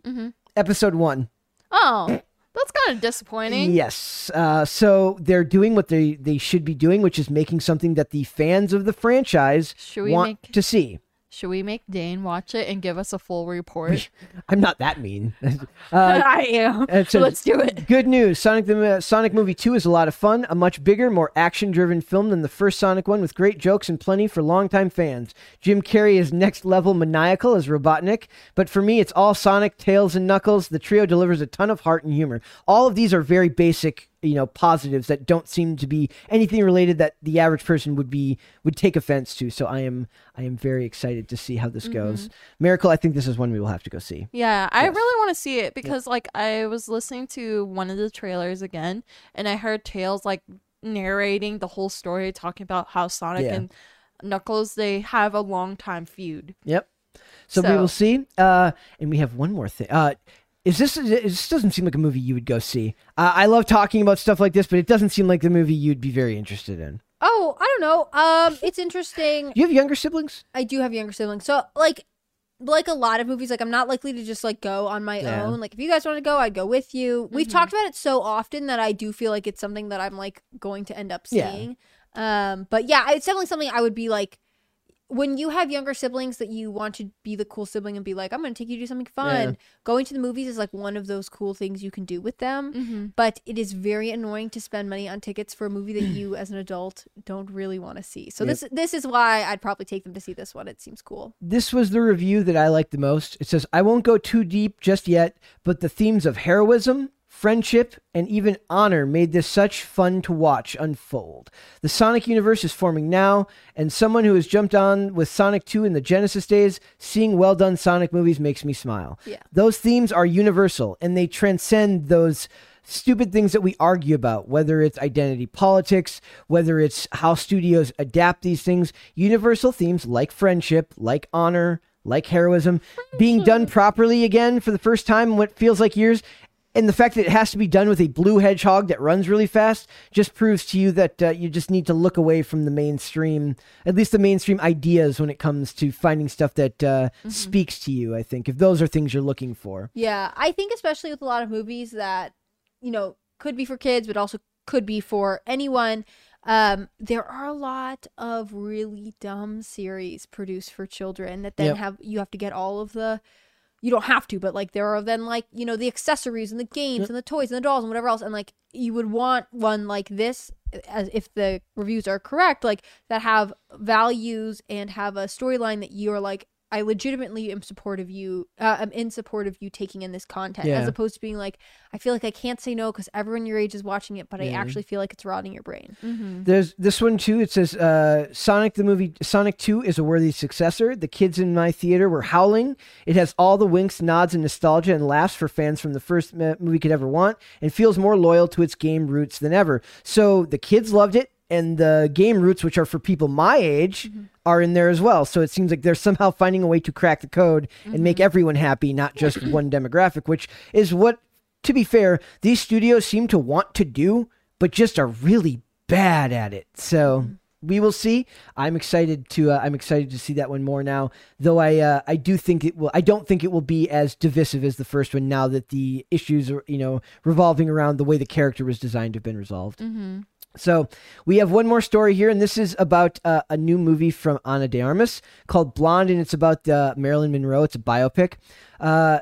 episode one. Oh, that's kind of disappointing. Yes. Uh, so they're doing what they, they should be doing, which is making something that the fans of the franchise Should we want make- to see. Should we make Dane watch it and give us a full report? I'm not that mean. uh, I am. it says, Let's do it. Good news. Sonic the uh, Sonic Movie 2 is a lot of fun, a much bigger, more action-driven film than the first Sonic one with great jokes and plenty for longtime fans. Jim Carrey is next level maniacal as Robotnik, but for me it's all Sonic, Tails and Knuckles. The trio delivers a ton of heart and humor. All of these are very basic you know positives that don't seem to be anything related that the average person would be would take offense to so i am i am very excited to see how this goes miracle i think this is one we will have to go see Yeah, I really want to see it because like I was listening to one of the trailers again and I heard Tails like narrating the whole story talking about how Sonic Yeah. and Knuckles they have a long time feud. Yep. So, we will see. Uh, and we have one more thing. Uh, is this? This doesn't seem like a movie you would go see. Uh, I love talking about stuff like this, but it doesn't seem like the movie you'd be very interested in. Oh, I don't know. Um, it's interesting. Do you have younger siblings? I do have younger siblings, so like, like a lot of movies, like I'm not likely to just like go on my Yeah. own. Like if you guys want to go, I'd go with you. We've talked about it so often that I do feel like it's something that I'm like going to end up Yeah. seeing. Um, but yeah, it's definitely something I would be like. When you have younger siblings that you want to be the cool sibling and be like, I'm going to take you to do something fun. Yeah. Going to the movies is like one of those cool things you can do with them. Mm-hmm. But it is very annoying to spend money on tickets for a movie that you, as an adult, don't really want to see. So Yep. this this is why I'd probably take them to see this one. It seems cool. This was the review that I liked the most. It says, I won't go too deep just yet, but the themes of heroism, friendship, and even honor made this such fun to watch unfold. The Sonic universe is forming now, and someone who has jumped on with Sonic 2 in the Genesis days, seeing well done Sonic movies makes me smile. Yeah. Those themes are universal, and they transcend those stupid things that we argue about, whether it's identity politics, whether it's how studios adapt these things. Universal themes like friendship, like honor, like heroism, being done properly again for the first time in what feels like years. And the fact that it has to be done with a blue hedgehog that runs really fast just proves to you that uh, you just need to look away from the mainstream, at least the mainstream ideas when it comes to finding stuff that uh, speaks to you. I think if those are things you're looking for. Yeah, I think especially with a lot of movies that you know could be for kids, but also could be for anyone. Um, there are a lot of really dumb series produced for children that then Yep. have you have to get all of the. You don't have to, but like there are then like you know the accessories and the games Yep. and the toys and the dolls and whatever else, and like you would want one like this, as if the reviews are correct, like that have values and have a storyline that you're like, I legitimately am supportive of you. Uh, I'm in support of you taking in this content, Yeah. as opposed to being like, I feel like I can't say no because everyone your age is watching it, but I actually feel like it's rotting your brain. Mm-hmm. There's this one too. It says uh, Sonic the movie Sonic 2 is a worthy successor. The kids in my theater were howling. It has all the winks, nods, and nostalgia and laughs for fans from the first movie could ever want, and feels more loyal to its game roots than ever. So the kids loved it, and the game roots, which are for people my age, are in there as well. So it seems like they're somehow finding a way to crack the code and make everyone happy, not just one demographic, which is what to be fair, these studios seem to want to do, but just are really bad at it. So we will see. I'm excited to uh, I'm excited to see that one more now. Though I uh, I do think it will. I don't think it will be as divisive as the first one. Now that the issues are you know revolving around the way the character was designed have been resolved. Mm-hmm. So we have one more story here, and this is about uh, a new movie from Ana de Armas called Blonde, and it's about uh, Marilyn Monroe. It's a biopic. Uh,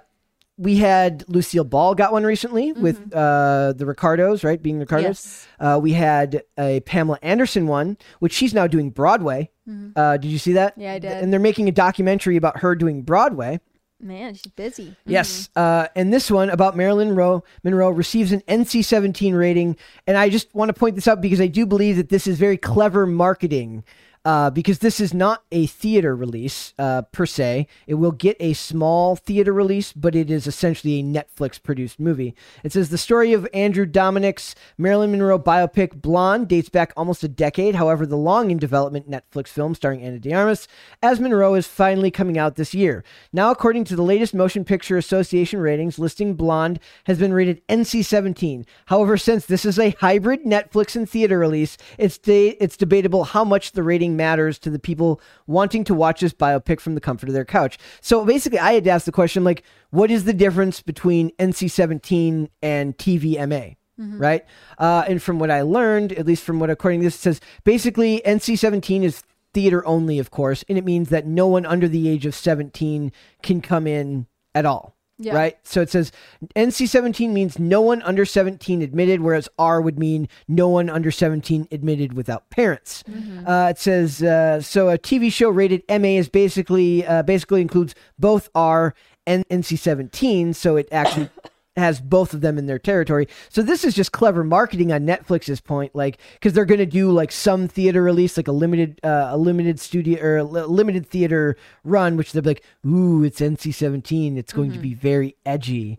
we had Lucille Ball got one recently with uh, the Ricardos, right? Being Ricardos. Yes. Uh, we had a Pamela Anderson one, which she's now doing Broadway. Uh, did you see that? Yeah, I did. And they're making a documentary about her doing Broadway. Man, she's busy. Yes. Uh, and this one about Marilyn Monroe, Monroe receives an NC 17 rating. And I just want to point this out because I do believe that this is very clever marketing. Uh, because this is not a theater release uh, per se. It will get a small theater release, but it is essentially a Netflix produced movie. It says the story of Andrew Dominik's Marilyn Monroe biopic Blonde dates back almost a decade. However, the long in development Netflix film starring Ana de Armas as Monroe is finally coming out this year. Now, according to the latest Motion Picture Association ratings, listing Blonde has been rated NC 17. However, since this is a hybrid Netflix and theater release, it's, de- it's debatable how much the rating matters to the people wanting to watch this biopic from the comfort of their couch. So basically, I had to ask the question like, what is the difference between NC 17 and TVMA? Right. Uh, and from what I learned, at least from what according to this, says basically NC 17 is theater only, of course, and it means that no one under the age of 17 can come in at all. Yeah. Right. So it says NC 17 means no one under 17 admitted, whereas R would mean no one under 17 admitted without parents. Uh, it says uh, so a TV show rated MA is basically uh, basically includes both R and NC 17, so it actually has both of them in their territory. So this is just clever marketing on Netflix's point, like because they're going to do like some theater release, like a limited, uh, a limited studio or limited theater run, which they're like, ooh, it's NC-17. It's going to be very edgy.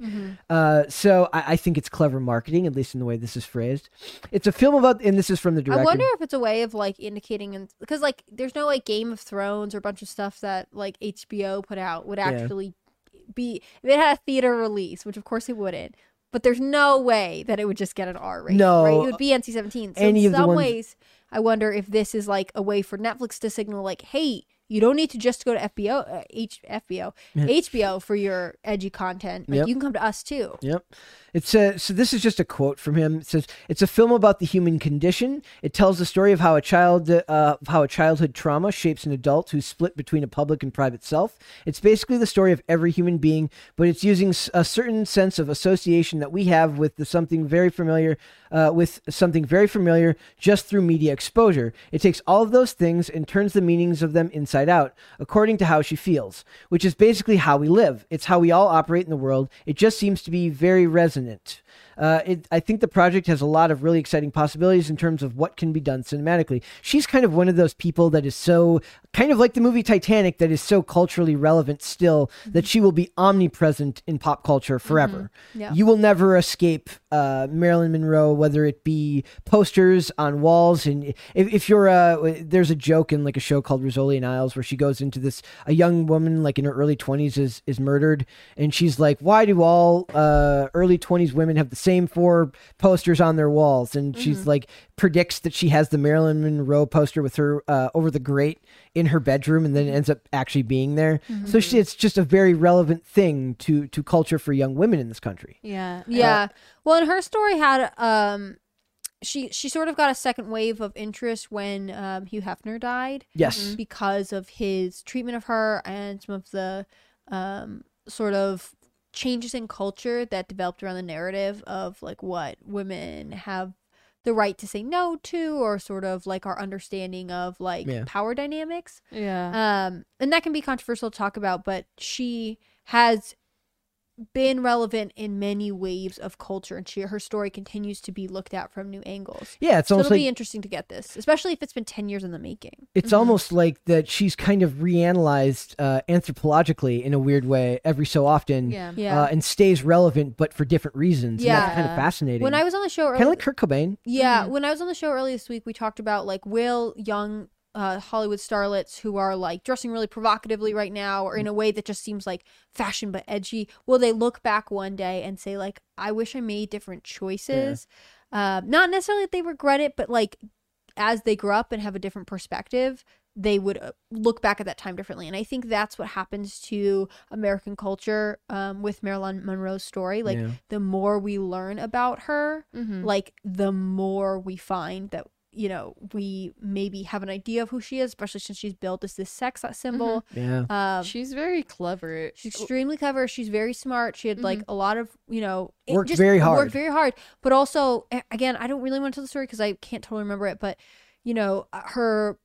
Uh, so I, I think it's clever marketing, at least in the way this is phrased. It's a film about, and this is from the director. I wonder if it's a way of like indicating, and because like there's no like Game of Thrones or a bunch of stuff that like HBO put out would actually be if it had a theater release, which of course it wouldn't. But there's no way that it would just get an R rating. No. right? it would be NC-17. So in some ones- ways, I wonder if this is like a way for Netflix to signal, like, hey, you don't need to just go to FBO, uh, H, FBO, HBO for your edgy content. Like Yep. you can come to us too. Yep. It's a, so this is just a quote from him. It says it's a film about the human condition. It tells the story of how a child uh, how a childhood trauma shapes an adult who's split between a public and private self. It's basically the story of every human being, but it's using a certain sense of association that we have with the something very familiar uh, with something very familiar just through media exposure. It takes all of those things and turns the meanings of them inside out according to how she feels, which is basically how we live. It's how we all operate in the world. It just seems to be very resonant. Uh, it, I think the project has a lot of really exciting possibilities in terms of what can be done cinematically. She's kind of one of those people that is so, kind of like the movie Titanic, that is so culturally relevant still that she will be omnipresent in pop culture forever. Yeah. You will never escape uh, Marilyn Monroe, whether it be posters on walls. And if, if you're, uh, there's a joke in like a show called Rizzoli and Isles where she goes into this, a young woman like in her early 20s is, is murdered. And she's like, why do all uh, early 20s women have the same four posters on their walls? And she's like, predicts that she has the Marilyn Monroe poster with her uh, over the grate in her bedroom and then ends up actually being there. So she, it's just a very relevant thing to, to culture for young women in this country. Yeah. Yeah. well, and her story had um, she she sort of got a second wave of interest when um, Hugh Hefner died. Yes. because of his treatment of her and some of the um, sort of changes in culture that developed around the narrative of like what women have the right to say no to or sort of like our understanding of like Yeah. power dynamics Yeah. um and that can be controversial to talk about but she has been relevant in many waves of culture and she her story continues to be looked at from new angles Yeah, it's so almost it'll like be interesting to get this especially if it's been 10 years in the making it's almost like that she's kind of reanalyzed uh, anthropologically in a weird way every so often. Yeah. Yeah. Uh, and stays relevant, but for different reasons. And that's kind of fascinating. when i was on the show kind of like Kurt Cobain. Yeah, when I was on the show earlier this week, we talked about like will young uh, Hollywood starlets who are like dressing really provocatively right now, or in a way that just seems like fashion but edgy, will they look back one day and say like, "I wish I made different choices"? Um, not necessarily that they regret it, but like as they grow up and have a different perspective, they would uh, look back at that time differently. And I think that's what happens to American culture um, with Marilyn Monroe's story. Like Yeah. the more we learn about her, Mhm. like the more we find that you know we maybe have an idea of who she is, especially since she's built as this sex symbol. Yeah. Um, She's very clever. She's extremely clever. She's very smart. She had like a lot of, you know, it Worked very hard. Worked very hard. But also, again, I don't really want to tell the story because I can't totally remember it. But you know, uh, her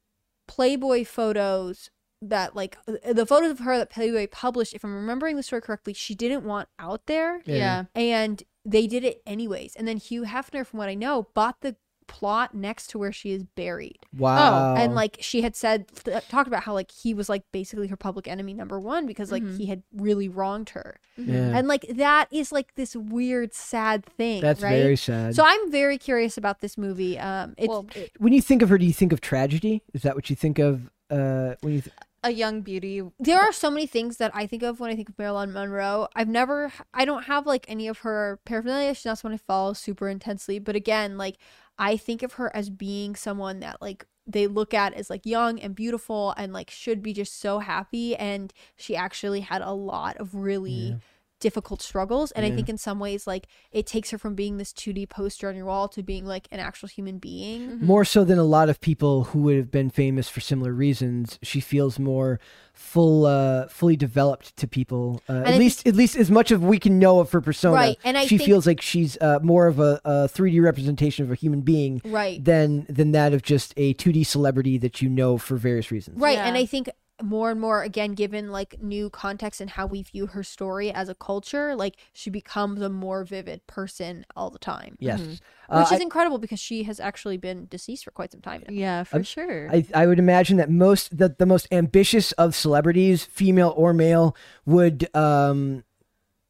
Playboy photos that like uh, the photos of her that Playboy published, if I'm remembering the story correctly, she didn't want out there, Yeah. Yeah. and they did it anyways. And then Hugh Hefner, from what I know, bought the plot next to where she is buried. Wow. And like she had said, th- talked about how like he was like basically her public enemy number one because like he had really wronged her, yeah. and like that is like this weird, sad thing. that's right? very sad. So I'm very curious about this movie. Um, it's Well, it- when you think of her, do you think of tragedy? Is that what you think of? Uh, when you th- A young beauty. there are so many things that I think of when I think of Marilyn Monroe. I've never, I don't have like any of her paraphernalia. She's not someone I follow super intensely. But again, like I think of her as being someone that like they look at as like young and beautiful and like should be just so happy. And she actually had a lot of really difficult struggles. And I think in some ways, like it takes her from being this 2D poster on your wall to being like an actual human being. more so than a lot of people who would have been famous for similar reasons, she feels more full, uh, fully developed to people. Uh, I at think- least, at least as much of we can know of her persona. Right, and I she think- feels like she's uh, more of a, a 3D representation of a human being Right. than than that of just a 2D celebrity that you know for various reasons. Right. And I think more and more, again, given like new context and how we view her story as a culture, like she becomes a more vivid person all the time. Yes. Which Uh, is incredible because she has actually been deceased for quite some time now. Yeah, for sure. I, I would imagine that most the, the most ambitious of celebrities, female or male, would um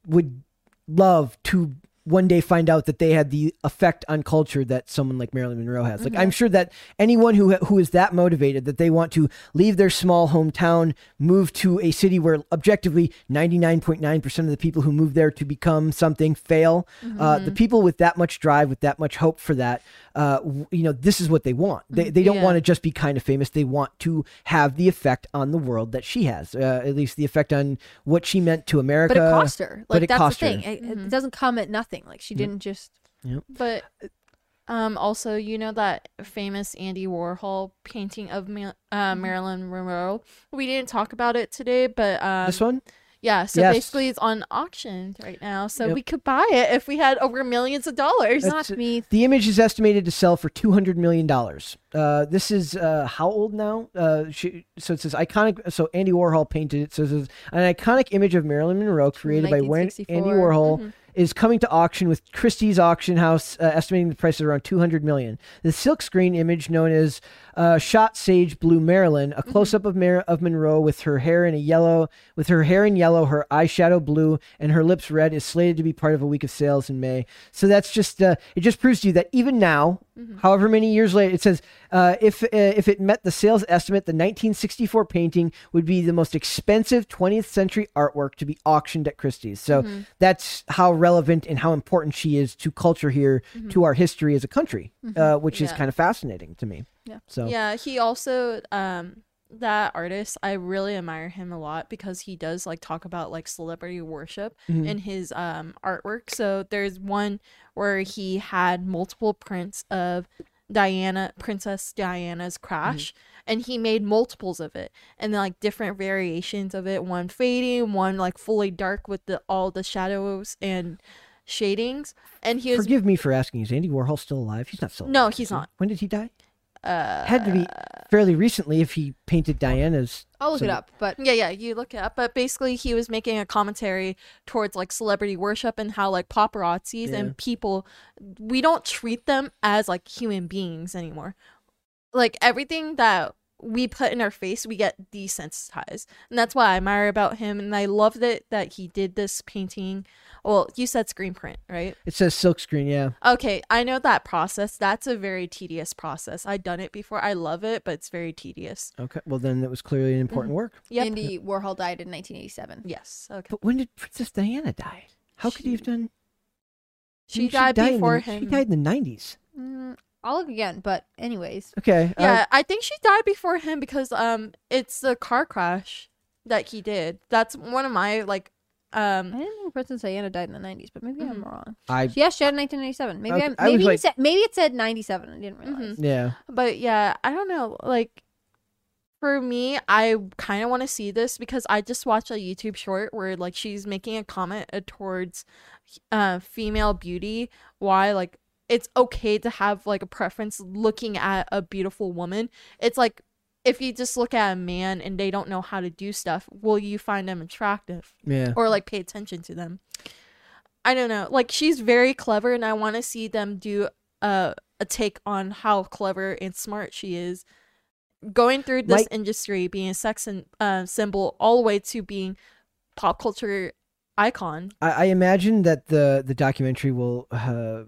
would love to one day find out that they had the effect on culture that someone like Marilyn Monroe has. Like I'm sure that anyone who who is that motivated that they want to leave their small hometown, move to a city where objectively 99.9% of the people who move there to become something fail. Uh, the people with that much drive, with that much hope for that, uh, you know, this is what they want. They they don't Yeah. want to just be kind of famous. They want to have the effect on the world that she has. Uh, at least the effect on what she meant to America. But it cost her. but Like it that's cost the her. thing. It, it doesn't come at nothing. Like she didn't just. But um, also, you know that famous Andy Warhol painting of Ma- uh, Marilyn Monroe. We didn't talk about it today, but um, This one? Yeah. So Yes. basically, it's on auction right now. So Yep. we could buy it if we had over millions of dollars. That's- Not me. The image is estimated to sell for two hundred million dollars. Uh, this is uh, how old now? Uh, she, so it says iconic. So Andy Warhol painted it. So it says an iconic image of Marilyn Monroe created by Wen- Andy 1964. Warhol is coming to auction with Christie's auction house uh, estimating the price at around 200 million. The silkscreen image known as uh, shot sage blue Marilyn, a close up of Mar- of Monroe with her hair in a yellow with her hair in yellow, her eyeshadow blue and her lips red is slated to be part of a week of sales in May. So that's just uh, it just proves to you that even now, however many years later, it says uh, if uh, if it met the sales estimate, the 1964 painting would be the most expensive 20th century artwork to be auctioned at Christie's. So that's how relevant and how important she is to culture here, to our history as a country, uh, which is kind of fascinating to me. Yeah. So Yeah, he also um that artist I really admire him a lot because he does like talk about like celebrity worship Mm-hmm. in his um artwork. So there's one where he had multiple prints of Diana Princess Diana's crash and he made multiples of it and then like different variations of it, one fading, one like fully dark with the all the shadows and shadings. And he was forgive me for asking: Is Andy Warhol still alive? He's not still. No, he's not. When did he die? Uh Had to be fairly recently if he painted Diana's. I'll look it up. But Yeah, yeah, you look it up. But basically, he was making a commentary towards like celebrity worship and how like paparazzis Yeah. and people, we don't treat them as like human beings anymore. Like everything that we put in our face, we get desensitized, and that's what I admire about him. And I loved it that he did this painting. Well, you said screen print, right? It says silkscreen. Yeah. Okay, I know that process. That's a very tedious process. I've done it before. I love it, but it's very tedious. Okay. Well, then that was clearly an important work. Yep. Andy Warhol died in 1987. Yes. Okay. But when did Princess Diana die? How could he have done? She Didn't died die in before the- him. She died in the nineties. Mm, I'll look again. But anyways, Okay. uh, Yeah, I think she died before him because um it's the car crash that he did. That's one of my like um I didn't think Princess Diana died in the 90s, but maybe I'm Mhm. wrong. I. Yeah, she died in 1997. Maybe Okay, I'm, maybe like- it said maybe it said 97. I didn't realize. Yeah. but yeah, I don't know like for me, I kind of want to see this because I just watched a YouTube short where like she's making a comment uh, towards uh female beauty why like it's okay to have like a preference looking at a beautiful woman. It's like if you just look at a man and they don't know how to do stuff, will you find them attractive? Yeah. or like pay attention to them. I don't know. Like she's very clever and I want to see them do a a take on how clever and smart she is going through this Like- industry being a sex and uh, symbol all the way to being pop culture icon. I, I imagine that the the documentary will uh,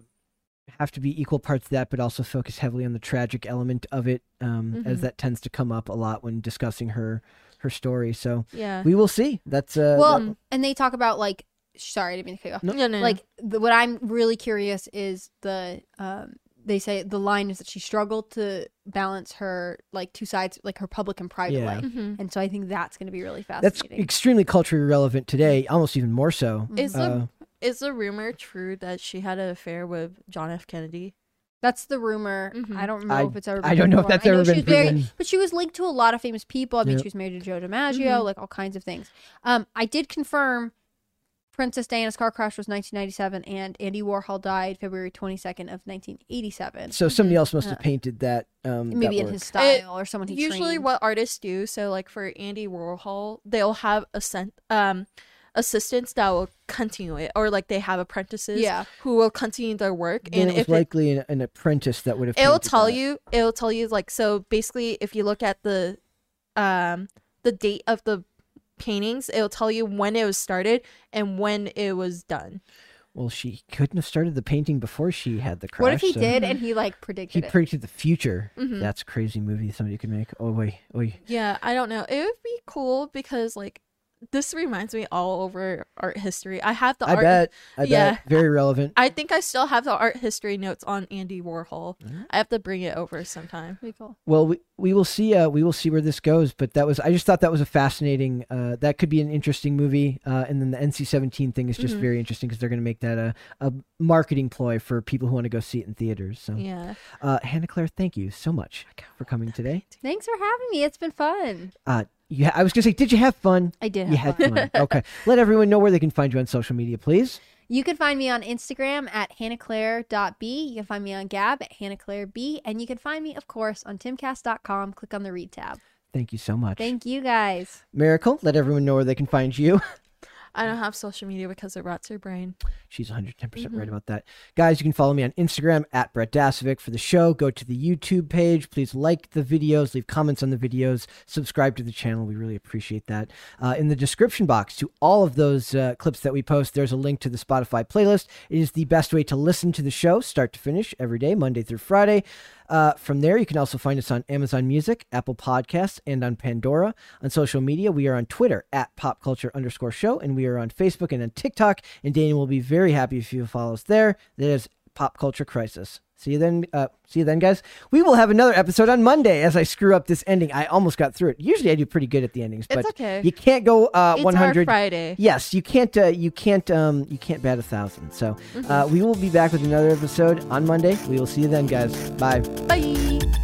have to be equal parts of that, but also focus heavily on the tragic element of it, um, as Mhm. that tends to come up a lot when discussing her her story. So Yeah. we will see. That's uh, Well, that- and they talk about like sorry, I didn't mean to cut you off. No. no, no, no. Like the, what I'm really curious is the um they say the line is that she struggled to balance her like two sides like her public and private Yeah. life. Mhm. And so I think that's going to be really fascinating. that's extremely culturally relevant today, almost even more so. is Uh, the is the rumor true that she had an affair with John F. Kennedy? That's the rumor. Mhm. I don't know I- if it's ever. I don't know if that's I ever been was very- proven. but she was linked to a lot of famous people. I mean, Yep. she was married to Joe DiMaggio, Mhm. like all kinds of things. Um, I did confirm Princess Diana's car crash was 1997, and Andy Warhol died February 22nd of 1987. So somebody else must Uh, have painted that. Um, Maybe that in work. his style or someone he usually trained. what artists do so like for andy warhol they'll have a scent. um assistants that will continue it or like they have apprentices Yeah. who will continue their work Then and it was if it, likely an, an apprentice that would have. it'll tell that. you it'll tell you like so basically if you look at the um the date of the paintings it'll tell you when it was started and when it was done Well, she couldn't have started the painting before she had the crash. what if he so- did and he like He predicted it? predicted the future. Mhm. That's a crazy movie somebody could make. Oh wait, wait. Yeah, I don't know. It would be cool because like this reminds me all over art history. I have the I art bet. I yeah. bet. Very relevant. I think I still have the art history notes on Andy Warhol. Mm-hmm. I have to bring it over sometime. Pretty cool. Well, we, we will see. Uh, we will see where this goes. But that was. I just thought that was a fascinating. Uh, that could be an interesting movie. Uh, and then the NC-17 thing is just Mhm. very interesting because they're going to make that a, a marketing ploy for people who want to go see it in theaters. So, Yeah. uh, Hannah Claire, thank you so much for coming today. Thanks for having me. It's been fun. You, I was going to say, did you have fun? I did. You had fun. fun. okay. Let everyone know where they can find you on social media, please. You can find me on Instagram at hannahclaire.b. You can find me on Gab at hannahclaireb. And you can find me, of course, on timcast.com. Click on the read tab. Thank you so much. Thank you guys. Miracle, let everyone know where they can find you. I don't have social media because it rots your brain. She's 110% Mm-hmm. right about that. Guys, you can follow me on Instagram at Brett Dasovic for the show. Go to the YouTube page. Please like the videos, leave comments on the videos, subscribe to the channel. We really appreciate that. Uh, in the description box to all of those uh, clips that we post, there's a link to the Spotify playlist. It is the best way to listen to the show, start to finish, every day, Monday through Friday. Uh, from there, you can also find us on Amazon Music, Apple Podcasts, and on Pandora. On social media, we are on Twitter at Pop Culture underscore Show, and we are on Facebook and on TikTok. And Daniel will be very happy if you follow us there. That is Pop Culture Crisis. See you then. Uh, see you then, guys. We will have another episode on Monday. As I screw up this ending, I almost got through it. Usually, I do pretty good at the endings, but It's okay. you can't go uh, It's 100. our Friday. Yes, you can't. Uh, you can't. Um, you can't bat a thousand. So Mm-hmm. uh, we will be back with another episode on Monday. We will see you then, guys. Bye. Bye.